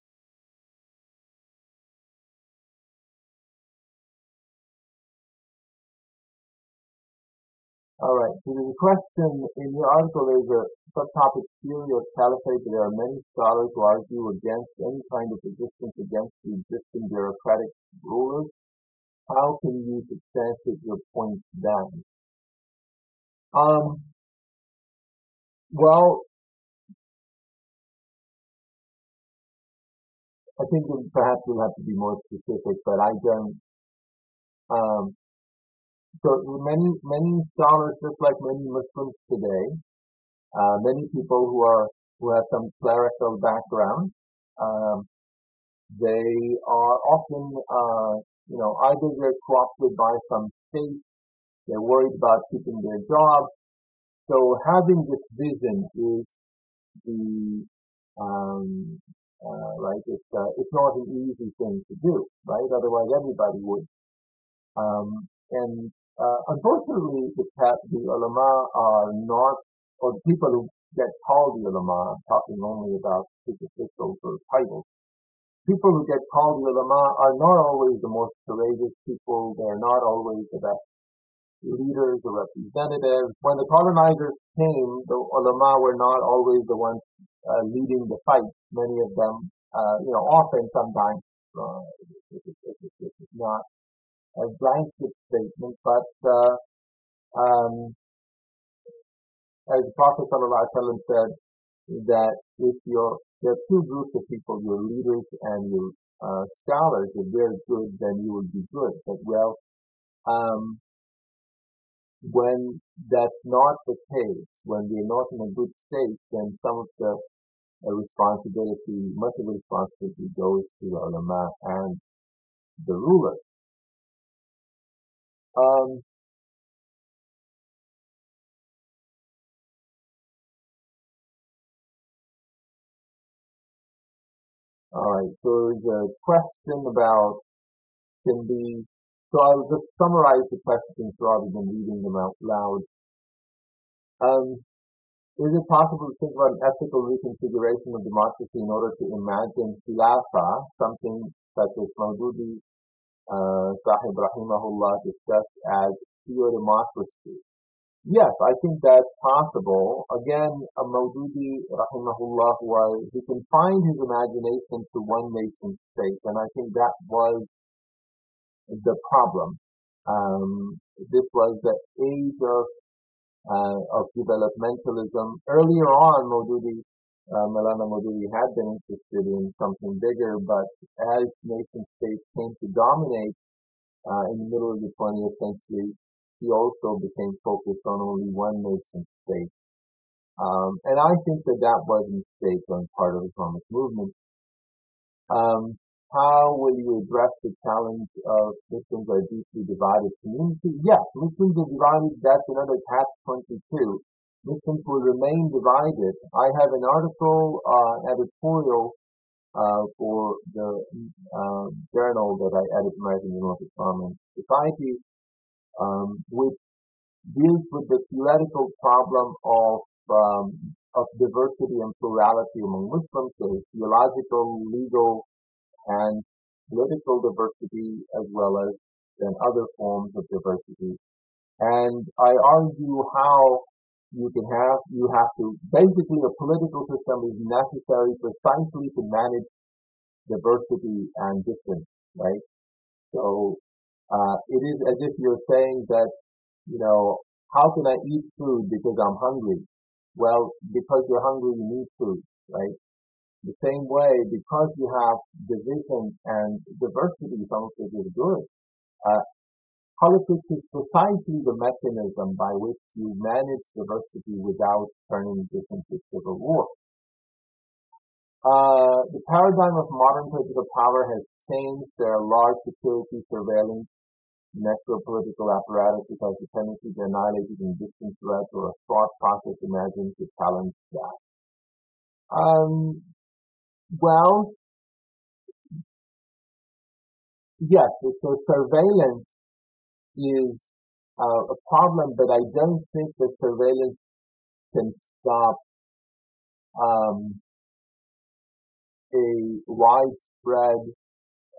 all right. So there's a question in your article. There's a subtopic theory of caliphate. There are many scholars who argue against any kind of resistance against the existing bureaucratic rulers how can you substantiate your point then? Um, well, I think perhaps you'll have to be more specific, but I don't, um, so many many scholars, just like many Muslims today, uh, many people who are who have some clerical background, um, they are often, uh, you know, either they're co-opted by some state, they're worried about keeping their job. So having this vision is the um, uh, right? It's uh, it's not an easy thing to do, right? Otherwise, everybody would. Um, and uh, unfortunately, the, the ulama are not, or the people who get called the ulama, talking only about superficial or titles. People who get called ulama are not always the most courageous people. They're not always the best leaders or representatives. When the colonizers came, the ulama were not always the ones uh, leading the fight. Many of them, uh, you know, often sometimes, uh, is not a blanket statement, but uh, um, as the Prophet said, that if you're, there are two groups of people, your leaders and your uh, scholars, if they're good, then you will be good. But well, um, when that's not the case, when we're not in a good state, then some of the uh, responsibility, much of the responsibility goes to the ulama and the rulers. Um, all right, so there's a question about can be, so I'll just summarize the questions rather than reading them out loud. Um, is it possible to think about an ethical reconfiguration of democracy in order to imagine khilafa, something such as Maududi uh, Sahib Rahimahullah discussed as theodemocracy. Yes, I think that's possible. Again, Maududi Rahimahullah was, he confined his imagination to one nation state, and I think that was the problem. Um, this was the age of, uh, of developmentalism. Earlier on, Maududi uh, Maulana Maududi had been interested in something bigger, but as nation states came to dominate uh, in the middle of the 20th century, he also became focused on only one nation state. Um, and I think that that was a mistake on part of the Islamic movement. Um, how will you address the challenge of Muslims are deeply divided community? Yes, Muslims are divided. That's another catch 22. Muslims will remain divided. I have an article, uh, editorial, uh, for the uh, journal that I edit, American Journal of Society, um, which deals with the theoretical problem of um, of diversity and plurality among Muslims, so theological, legal, and political diversity, as well as then other forms of diversity. And I argue how you can have, you have to, basically a political system is necessary precisely to manage diversity and difference, right? So, uh, it is as if you're saying that, you know, how can I eat food because I'm hungry? Well, because you're hungry, you need food, right? The same way, because you have division and diversity, some of it is good. Uh, Politics is precisely the mechanism by which you manage diversity without turning this into civil war. Uh, the paradigm of modern political power has changed. There are large security surveillance necropolitical apparatus which has the tendency to annihilate even distant threats or a thought process imagined to challenge that. Um, well, yes, a surveillance is uh, a problem, but I don't think that surveillance can stop um, a widespread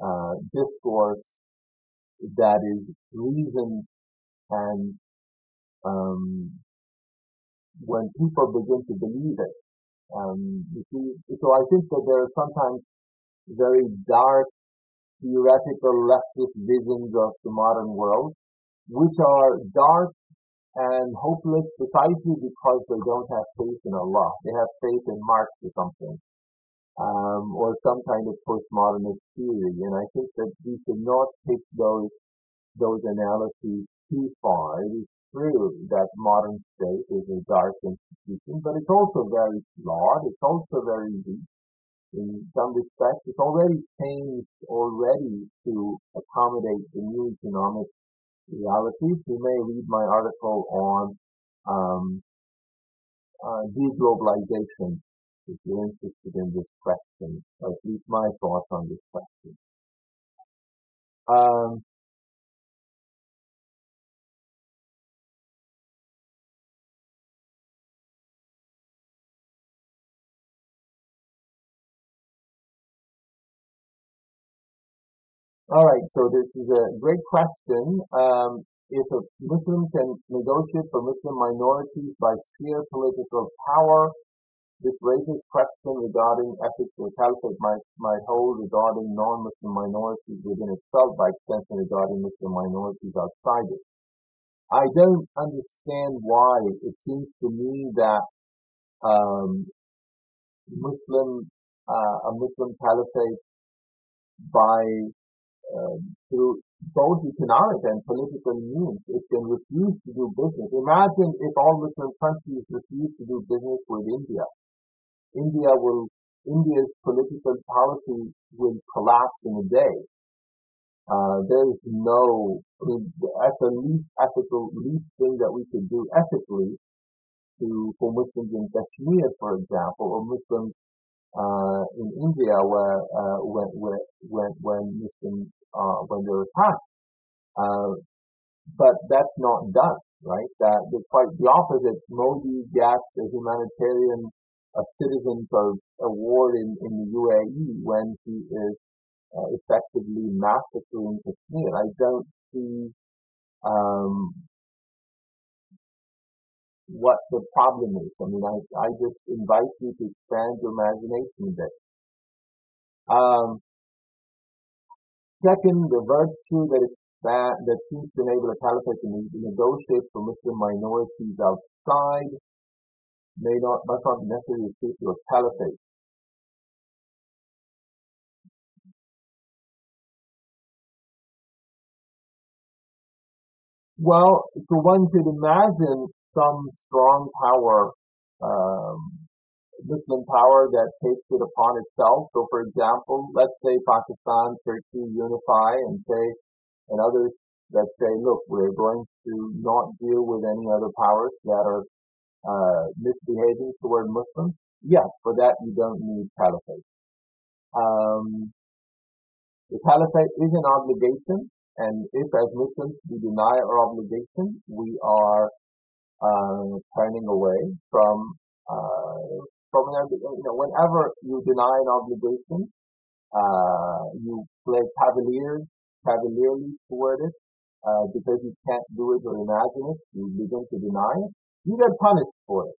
uh, discourse that is reasoned and um, when people begin to believe it. Um, you see, so I think that there are sometimes very dark theoretical leftist visions of the modern world which are dark and hopeless precisely because they don't have faith in Allah. They have faith in Marx or something, um, or some kind of postmodernist theory. And I think that we should not take those those analyses too far. It is true that modern state is a dark institution, but it's also very flawed. It's also very weak in some respects. It's already changed already to accommodate the new economic realities. You may read my article on um, uh, deglobalization if you're interested in this question, or at least my thoughts on this question. Um, all right, so this is a great question. Um, if a Muslim can negotiate for Muslim minorities by sheer political power, this raises question regarding ethics the caliphate might, might hold regarding non-Muslim minorities within itself by extension regarding Muslim minorities outside it. I don't understand why it seems to me that um, Muslim uh, a Muslim caliphate by uh, through both economic and political means it can refuse to do business. Imagine if all Muslim countries refuse to do business with India. India will, India's political policy will collapse in a day. Uh, there is no, I mean, at the least ethical, least thing that we could do ethically to, for Muslims in Kashmir, for example, or Muslims, uh, in India where, uh, when, when, when, when Muslims, uh, when they're attacked. Uh, but that's not done, right? That, quite the opposite. Modi gets a humanitarian a citizen of award in, in the UAE when he is uh, effectively massacring Kashmir. I don't see um, what the problem is. I mean, I, I just invite you to expand your imagination a bit. Um, second, the virtue that that, that seems to enable a caliphate to negotiate for Muslim minorities outside may not must not necessarily speak to a caliphate. Well, so one could imagine some strong power, um, Muslim power that takes it upon itself. So, for example, let's say Pakistan, Turkey unify and say, and others that say, look, we're going to not deal with any other powers that are uh, misbehaving toward Muslims, yes, for that you don't need caliphate. Um, the caliphate is an obligation, and if as Muslims we deny our obligation, we are uh, turning away from uh, from you know whenever you deny an obligation, uh, you play cavalier cavalierly toward it uh, because you can't do it or imagine it. You begin to deny it you get punished for it.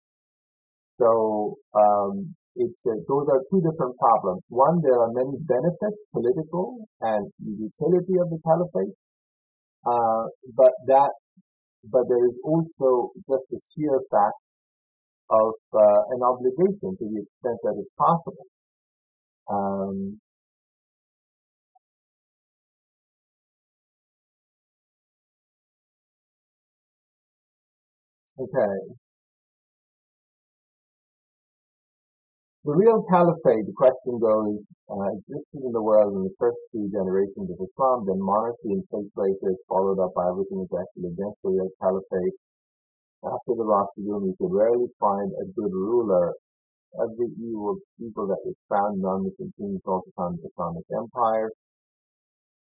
So um, uh, those are two different problems. One, there are many benefits, political and utility of the caliphate, uh, but that, but there is also just the sheer fact of uh, an obligation to the extent that is possible. Um, Okay. The real caliphate, the question goes, uh, existed in the world in the first two generations of Islam, then monarchy and state places followed up by everything is actually against the real caliphate. After the Rashidun, you could rarely find a good ruler. Every evil people that was found on the continued the Islamic empire.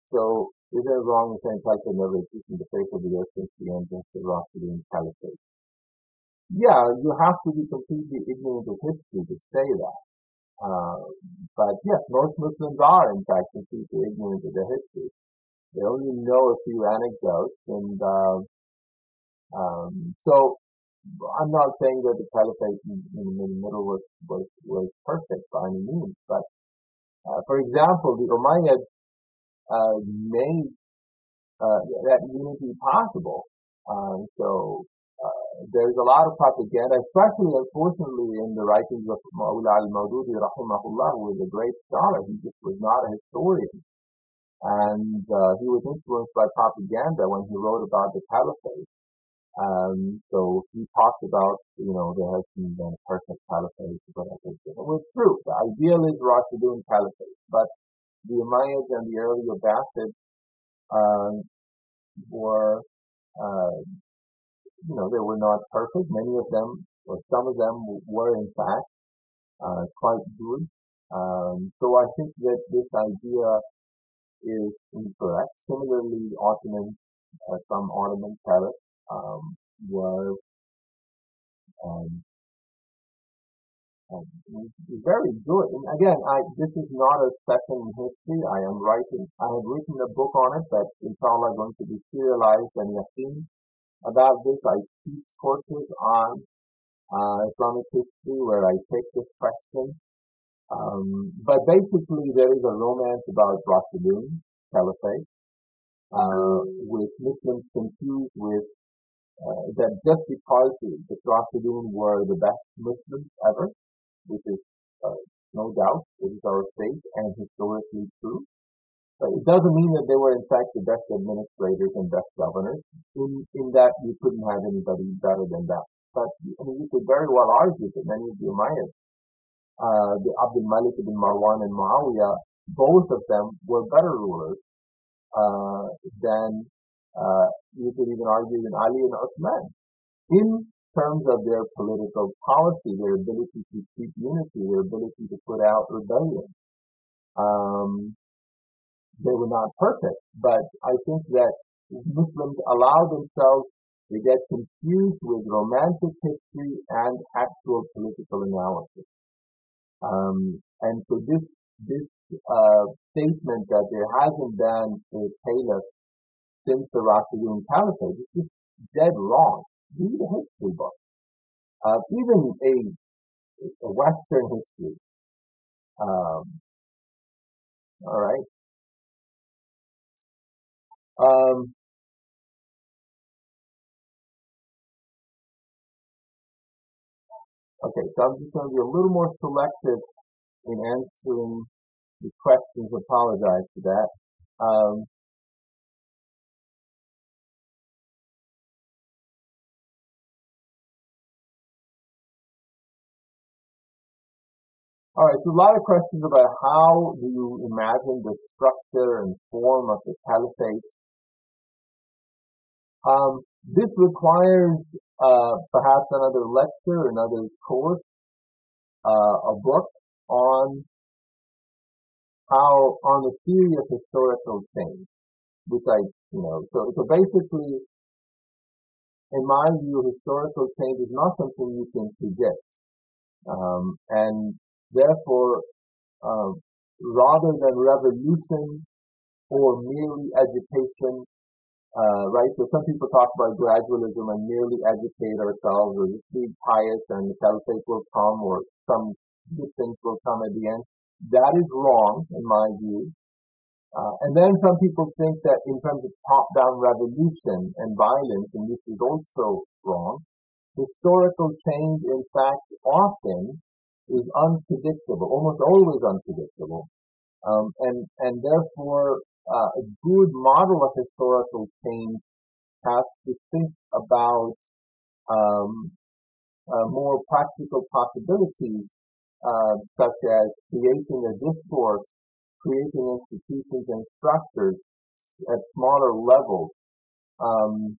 So, is it wrong in saying caliphate never existed in the face of the earth since the end of the Rashidun caliphate? Yeah, you have to be completely ignorant of history to say that. Uh, but yes, most Muslims are in fact completely ignorant of their history. They only know a few anecdotes, and uh, um, so I'm not saying that the caliphate in, in the middle was, was was perfect by any means, but uh, for example, the Umayyads uh, made uh, that unity possible. Uh, so there's a lot of propaganda, especially unfortunately in the writings of Mawla al-Mawdudi rahimahullah, who was a great scholar. He just was not a historian. and uh, he was influenced by propaganda when he wrote about the caliphate. Um, so he talked about, you know, there has been a perfect caliphate, whatever. It was true. The ideal is Rashidun caliphate, but the Umayyads and the early Abbasids uh, were, uh, you know, they were not perfect. Many of them, or some of them, were in fact uh, quite good. Um, so I think that this idea is incorrect. Similarly, Ottoman, uh, some Ottoman caliphs um, were um, um, very good. And again, I this is not a session in history. I am writing. I have written a book on it that inshallah going to be serialized and Yaqeen. About this, I teach courses on uh, Islamic history where I take this question. Um, but basically, there is a romance about Rashidun Caliphate, uh, with Muslims confused with uh, that just because the Rashidun were the best Muslims ever, which is uh, no doubt, it is our faith and historically true. But it doesn't mean that they were in fact the best administrators and best governors. In in that you couldn't have anybody better than that. But I mean, you could very well argue that many of the Umayyads, uh, the Abdul Malik ibn Marwan and Muawiyah, both of them were better rulers uh, than uh, you could even argue than Ali and Uthman in terms of their political policy, their ability to keep unity, their ability to put out rebellion. Um, they were not perfect, but I think that Muslims allow themselves to get confused with romantic history and actual political analysis. Um, and so this this uh, statement that there hasn't been a caliph since the Rashidun Caliphate is just dead wrong read a history book, uh, even a, a Western history. Um, all right. Um, okay, so I'm just going to be a little more selective in answering the questions. Apologize for that. Um, All right, so a lot of questions about how do you imagine the structure and form of the caliphate. Um, this requires uh, perhaps another lecture, another course, uh, a book on how on the theory of historical change, which I, you know, so so basically, in my view, historical change is not something you can predict, um, and Therefore, uh, rather than revolution or merely education, uh, right? So some people talk about gradualism and merely educate ourselves or just be pious and the caliphate will come or some good things will come at the end. That is wrong in my view. Uh, and then some people think that in terms of top-down revolution and violence, and this is also wrong, historical change in fact often is unpredictable, almost always unpredictable. Um, and, and therefore, uh, a good model of historical change has to think about um, uh, more practical possibilities, uh, such as creating a discourse, creating institutions and structures at smaller levels, um,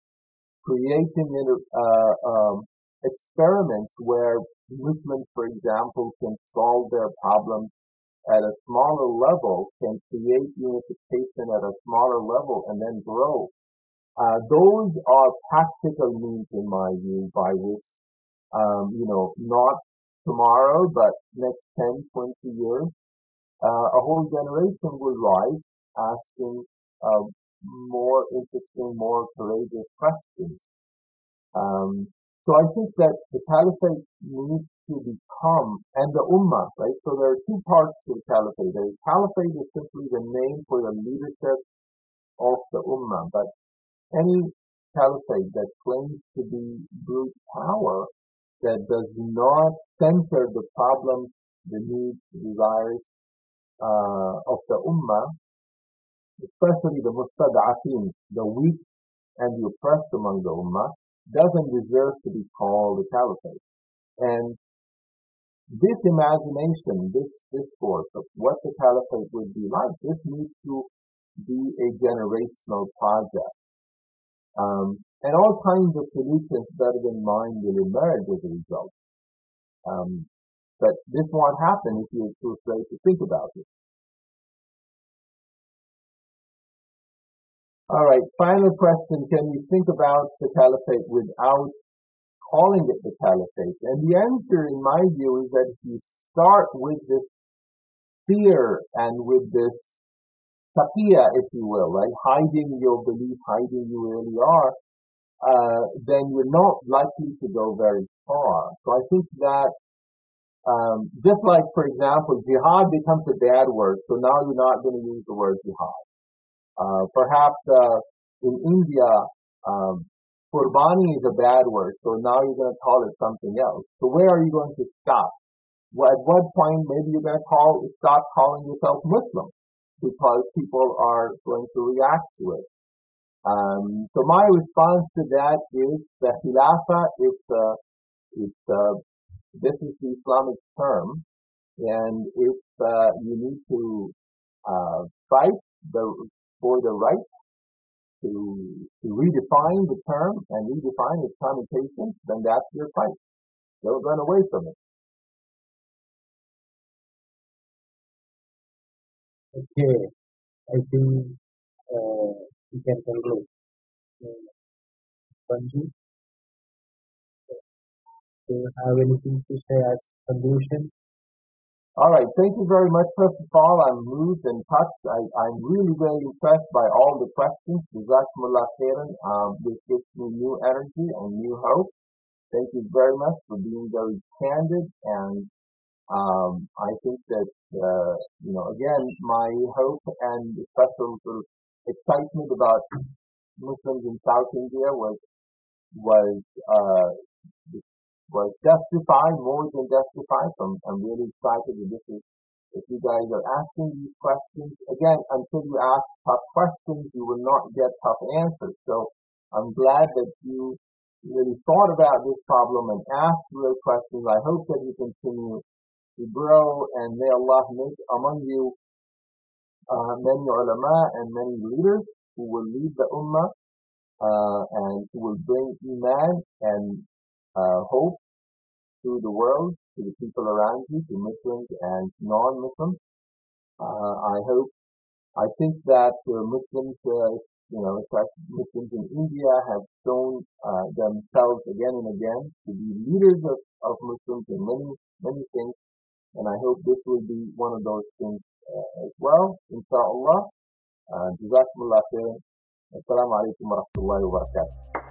creating uh, um, experiments where Muslims, for example, can solve their problems at a smaller level, can create unification at a smaller level and then grow. Uh, those are practical means, in my view, by which, um, you know, not tomorrow, but next 10, 20 years, uh, a whole generation will rise asking uh, more interesting, more courageous questions. Um, so I think that the caliphate needs to become, and the ummah, right? So there are two parts to the caliphate. The caliphate is simply the name for the leadership of the ummah, but any caliphate that claims to be brute power that does not center the problems, the needs, the desires uh, of the ummah especially the mustad'afin, the weak and the oppressed among the ummah, doesn't deserve to be called a caliphate. And this imagination, this discourse of what the caliphate would be like, this needs to be a generational project. Um, and all kinds of solutions better than mine will emerge as a result. Um, but this won't happen if you're too afraid to think about it. All right, final question. Can you think about the caliphate without calling it the caliphate? And the answer, in my view, is that if you start with this fear and with this taqiya, if you will, right, hiding your belief, hiding you really are, uh, then you're not likely to go very far. So I think that um, just like, for example, jihad becomes a bad word, so now you're not going to use the word jihad. Uh, perhaps uh, in India, um, Qurbani is a bad word, so now you're going to call it something else. So where are you going to stop? Well, at what point maybe you're going to call stop calling yourself Muslim because people are going to react to it. Um, so my response to that is the Khilafah is uh, it's uh, this is the Islamic term, and if uh, you need to uh, fight the for the right to, to redefine the term and redefine its connotations, then that's your fight. Don't run away from it. Okay, I think uh, we can conclude. Uh, do you have anything to say as conclusion? All right. Thank you very much. First of all, I'm moved and touched. I, I'm really, very impressed by all the questions. Um, this gives me new energy and new hope. Thank you very much for being very candid. And um, I think that, uh, you know, again, my hope and special sort of excitement about Muslims in South India was was uh, was justified, more than justified. So I'm, I'm really excited that this is, if you guys are asking these questions, again, until you ask tough questions, you will not get tough answers. So I'm glad that you really thought about this problem and asked real questions. I hope that you continue to grow and may Allah make among you uh, many ulama and many leaders who will lead the ummah uh, and who will bring iman and uh, hope to the world, to the people around you, to Muslims and non-Muslims. Uh, I hope, I think that uh, Muslims, uh, you know, Muslims in India have shown uh, themselves again and again to be leaders of, of Muslims in many, many things. And I hope this will be one of those things uh, as well, inshallah. Uh, Jazakumullah khairan. Assalamu alaikum wa.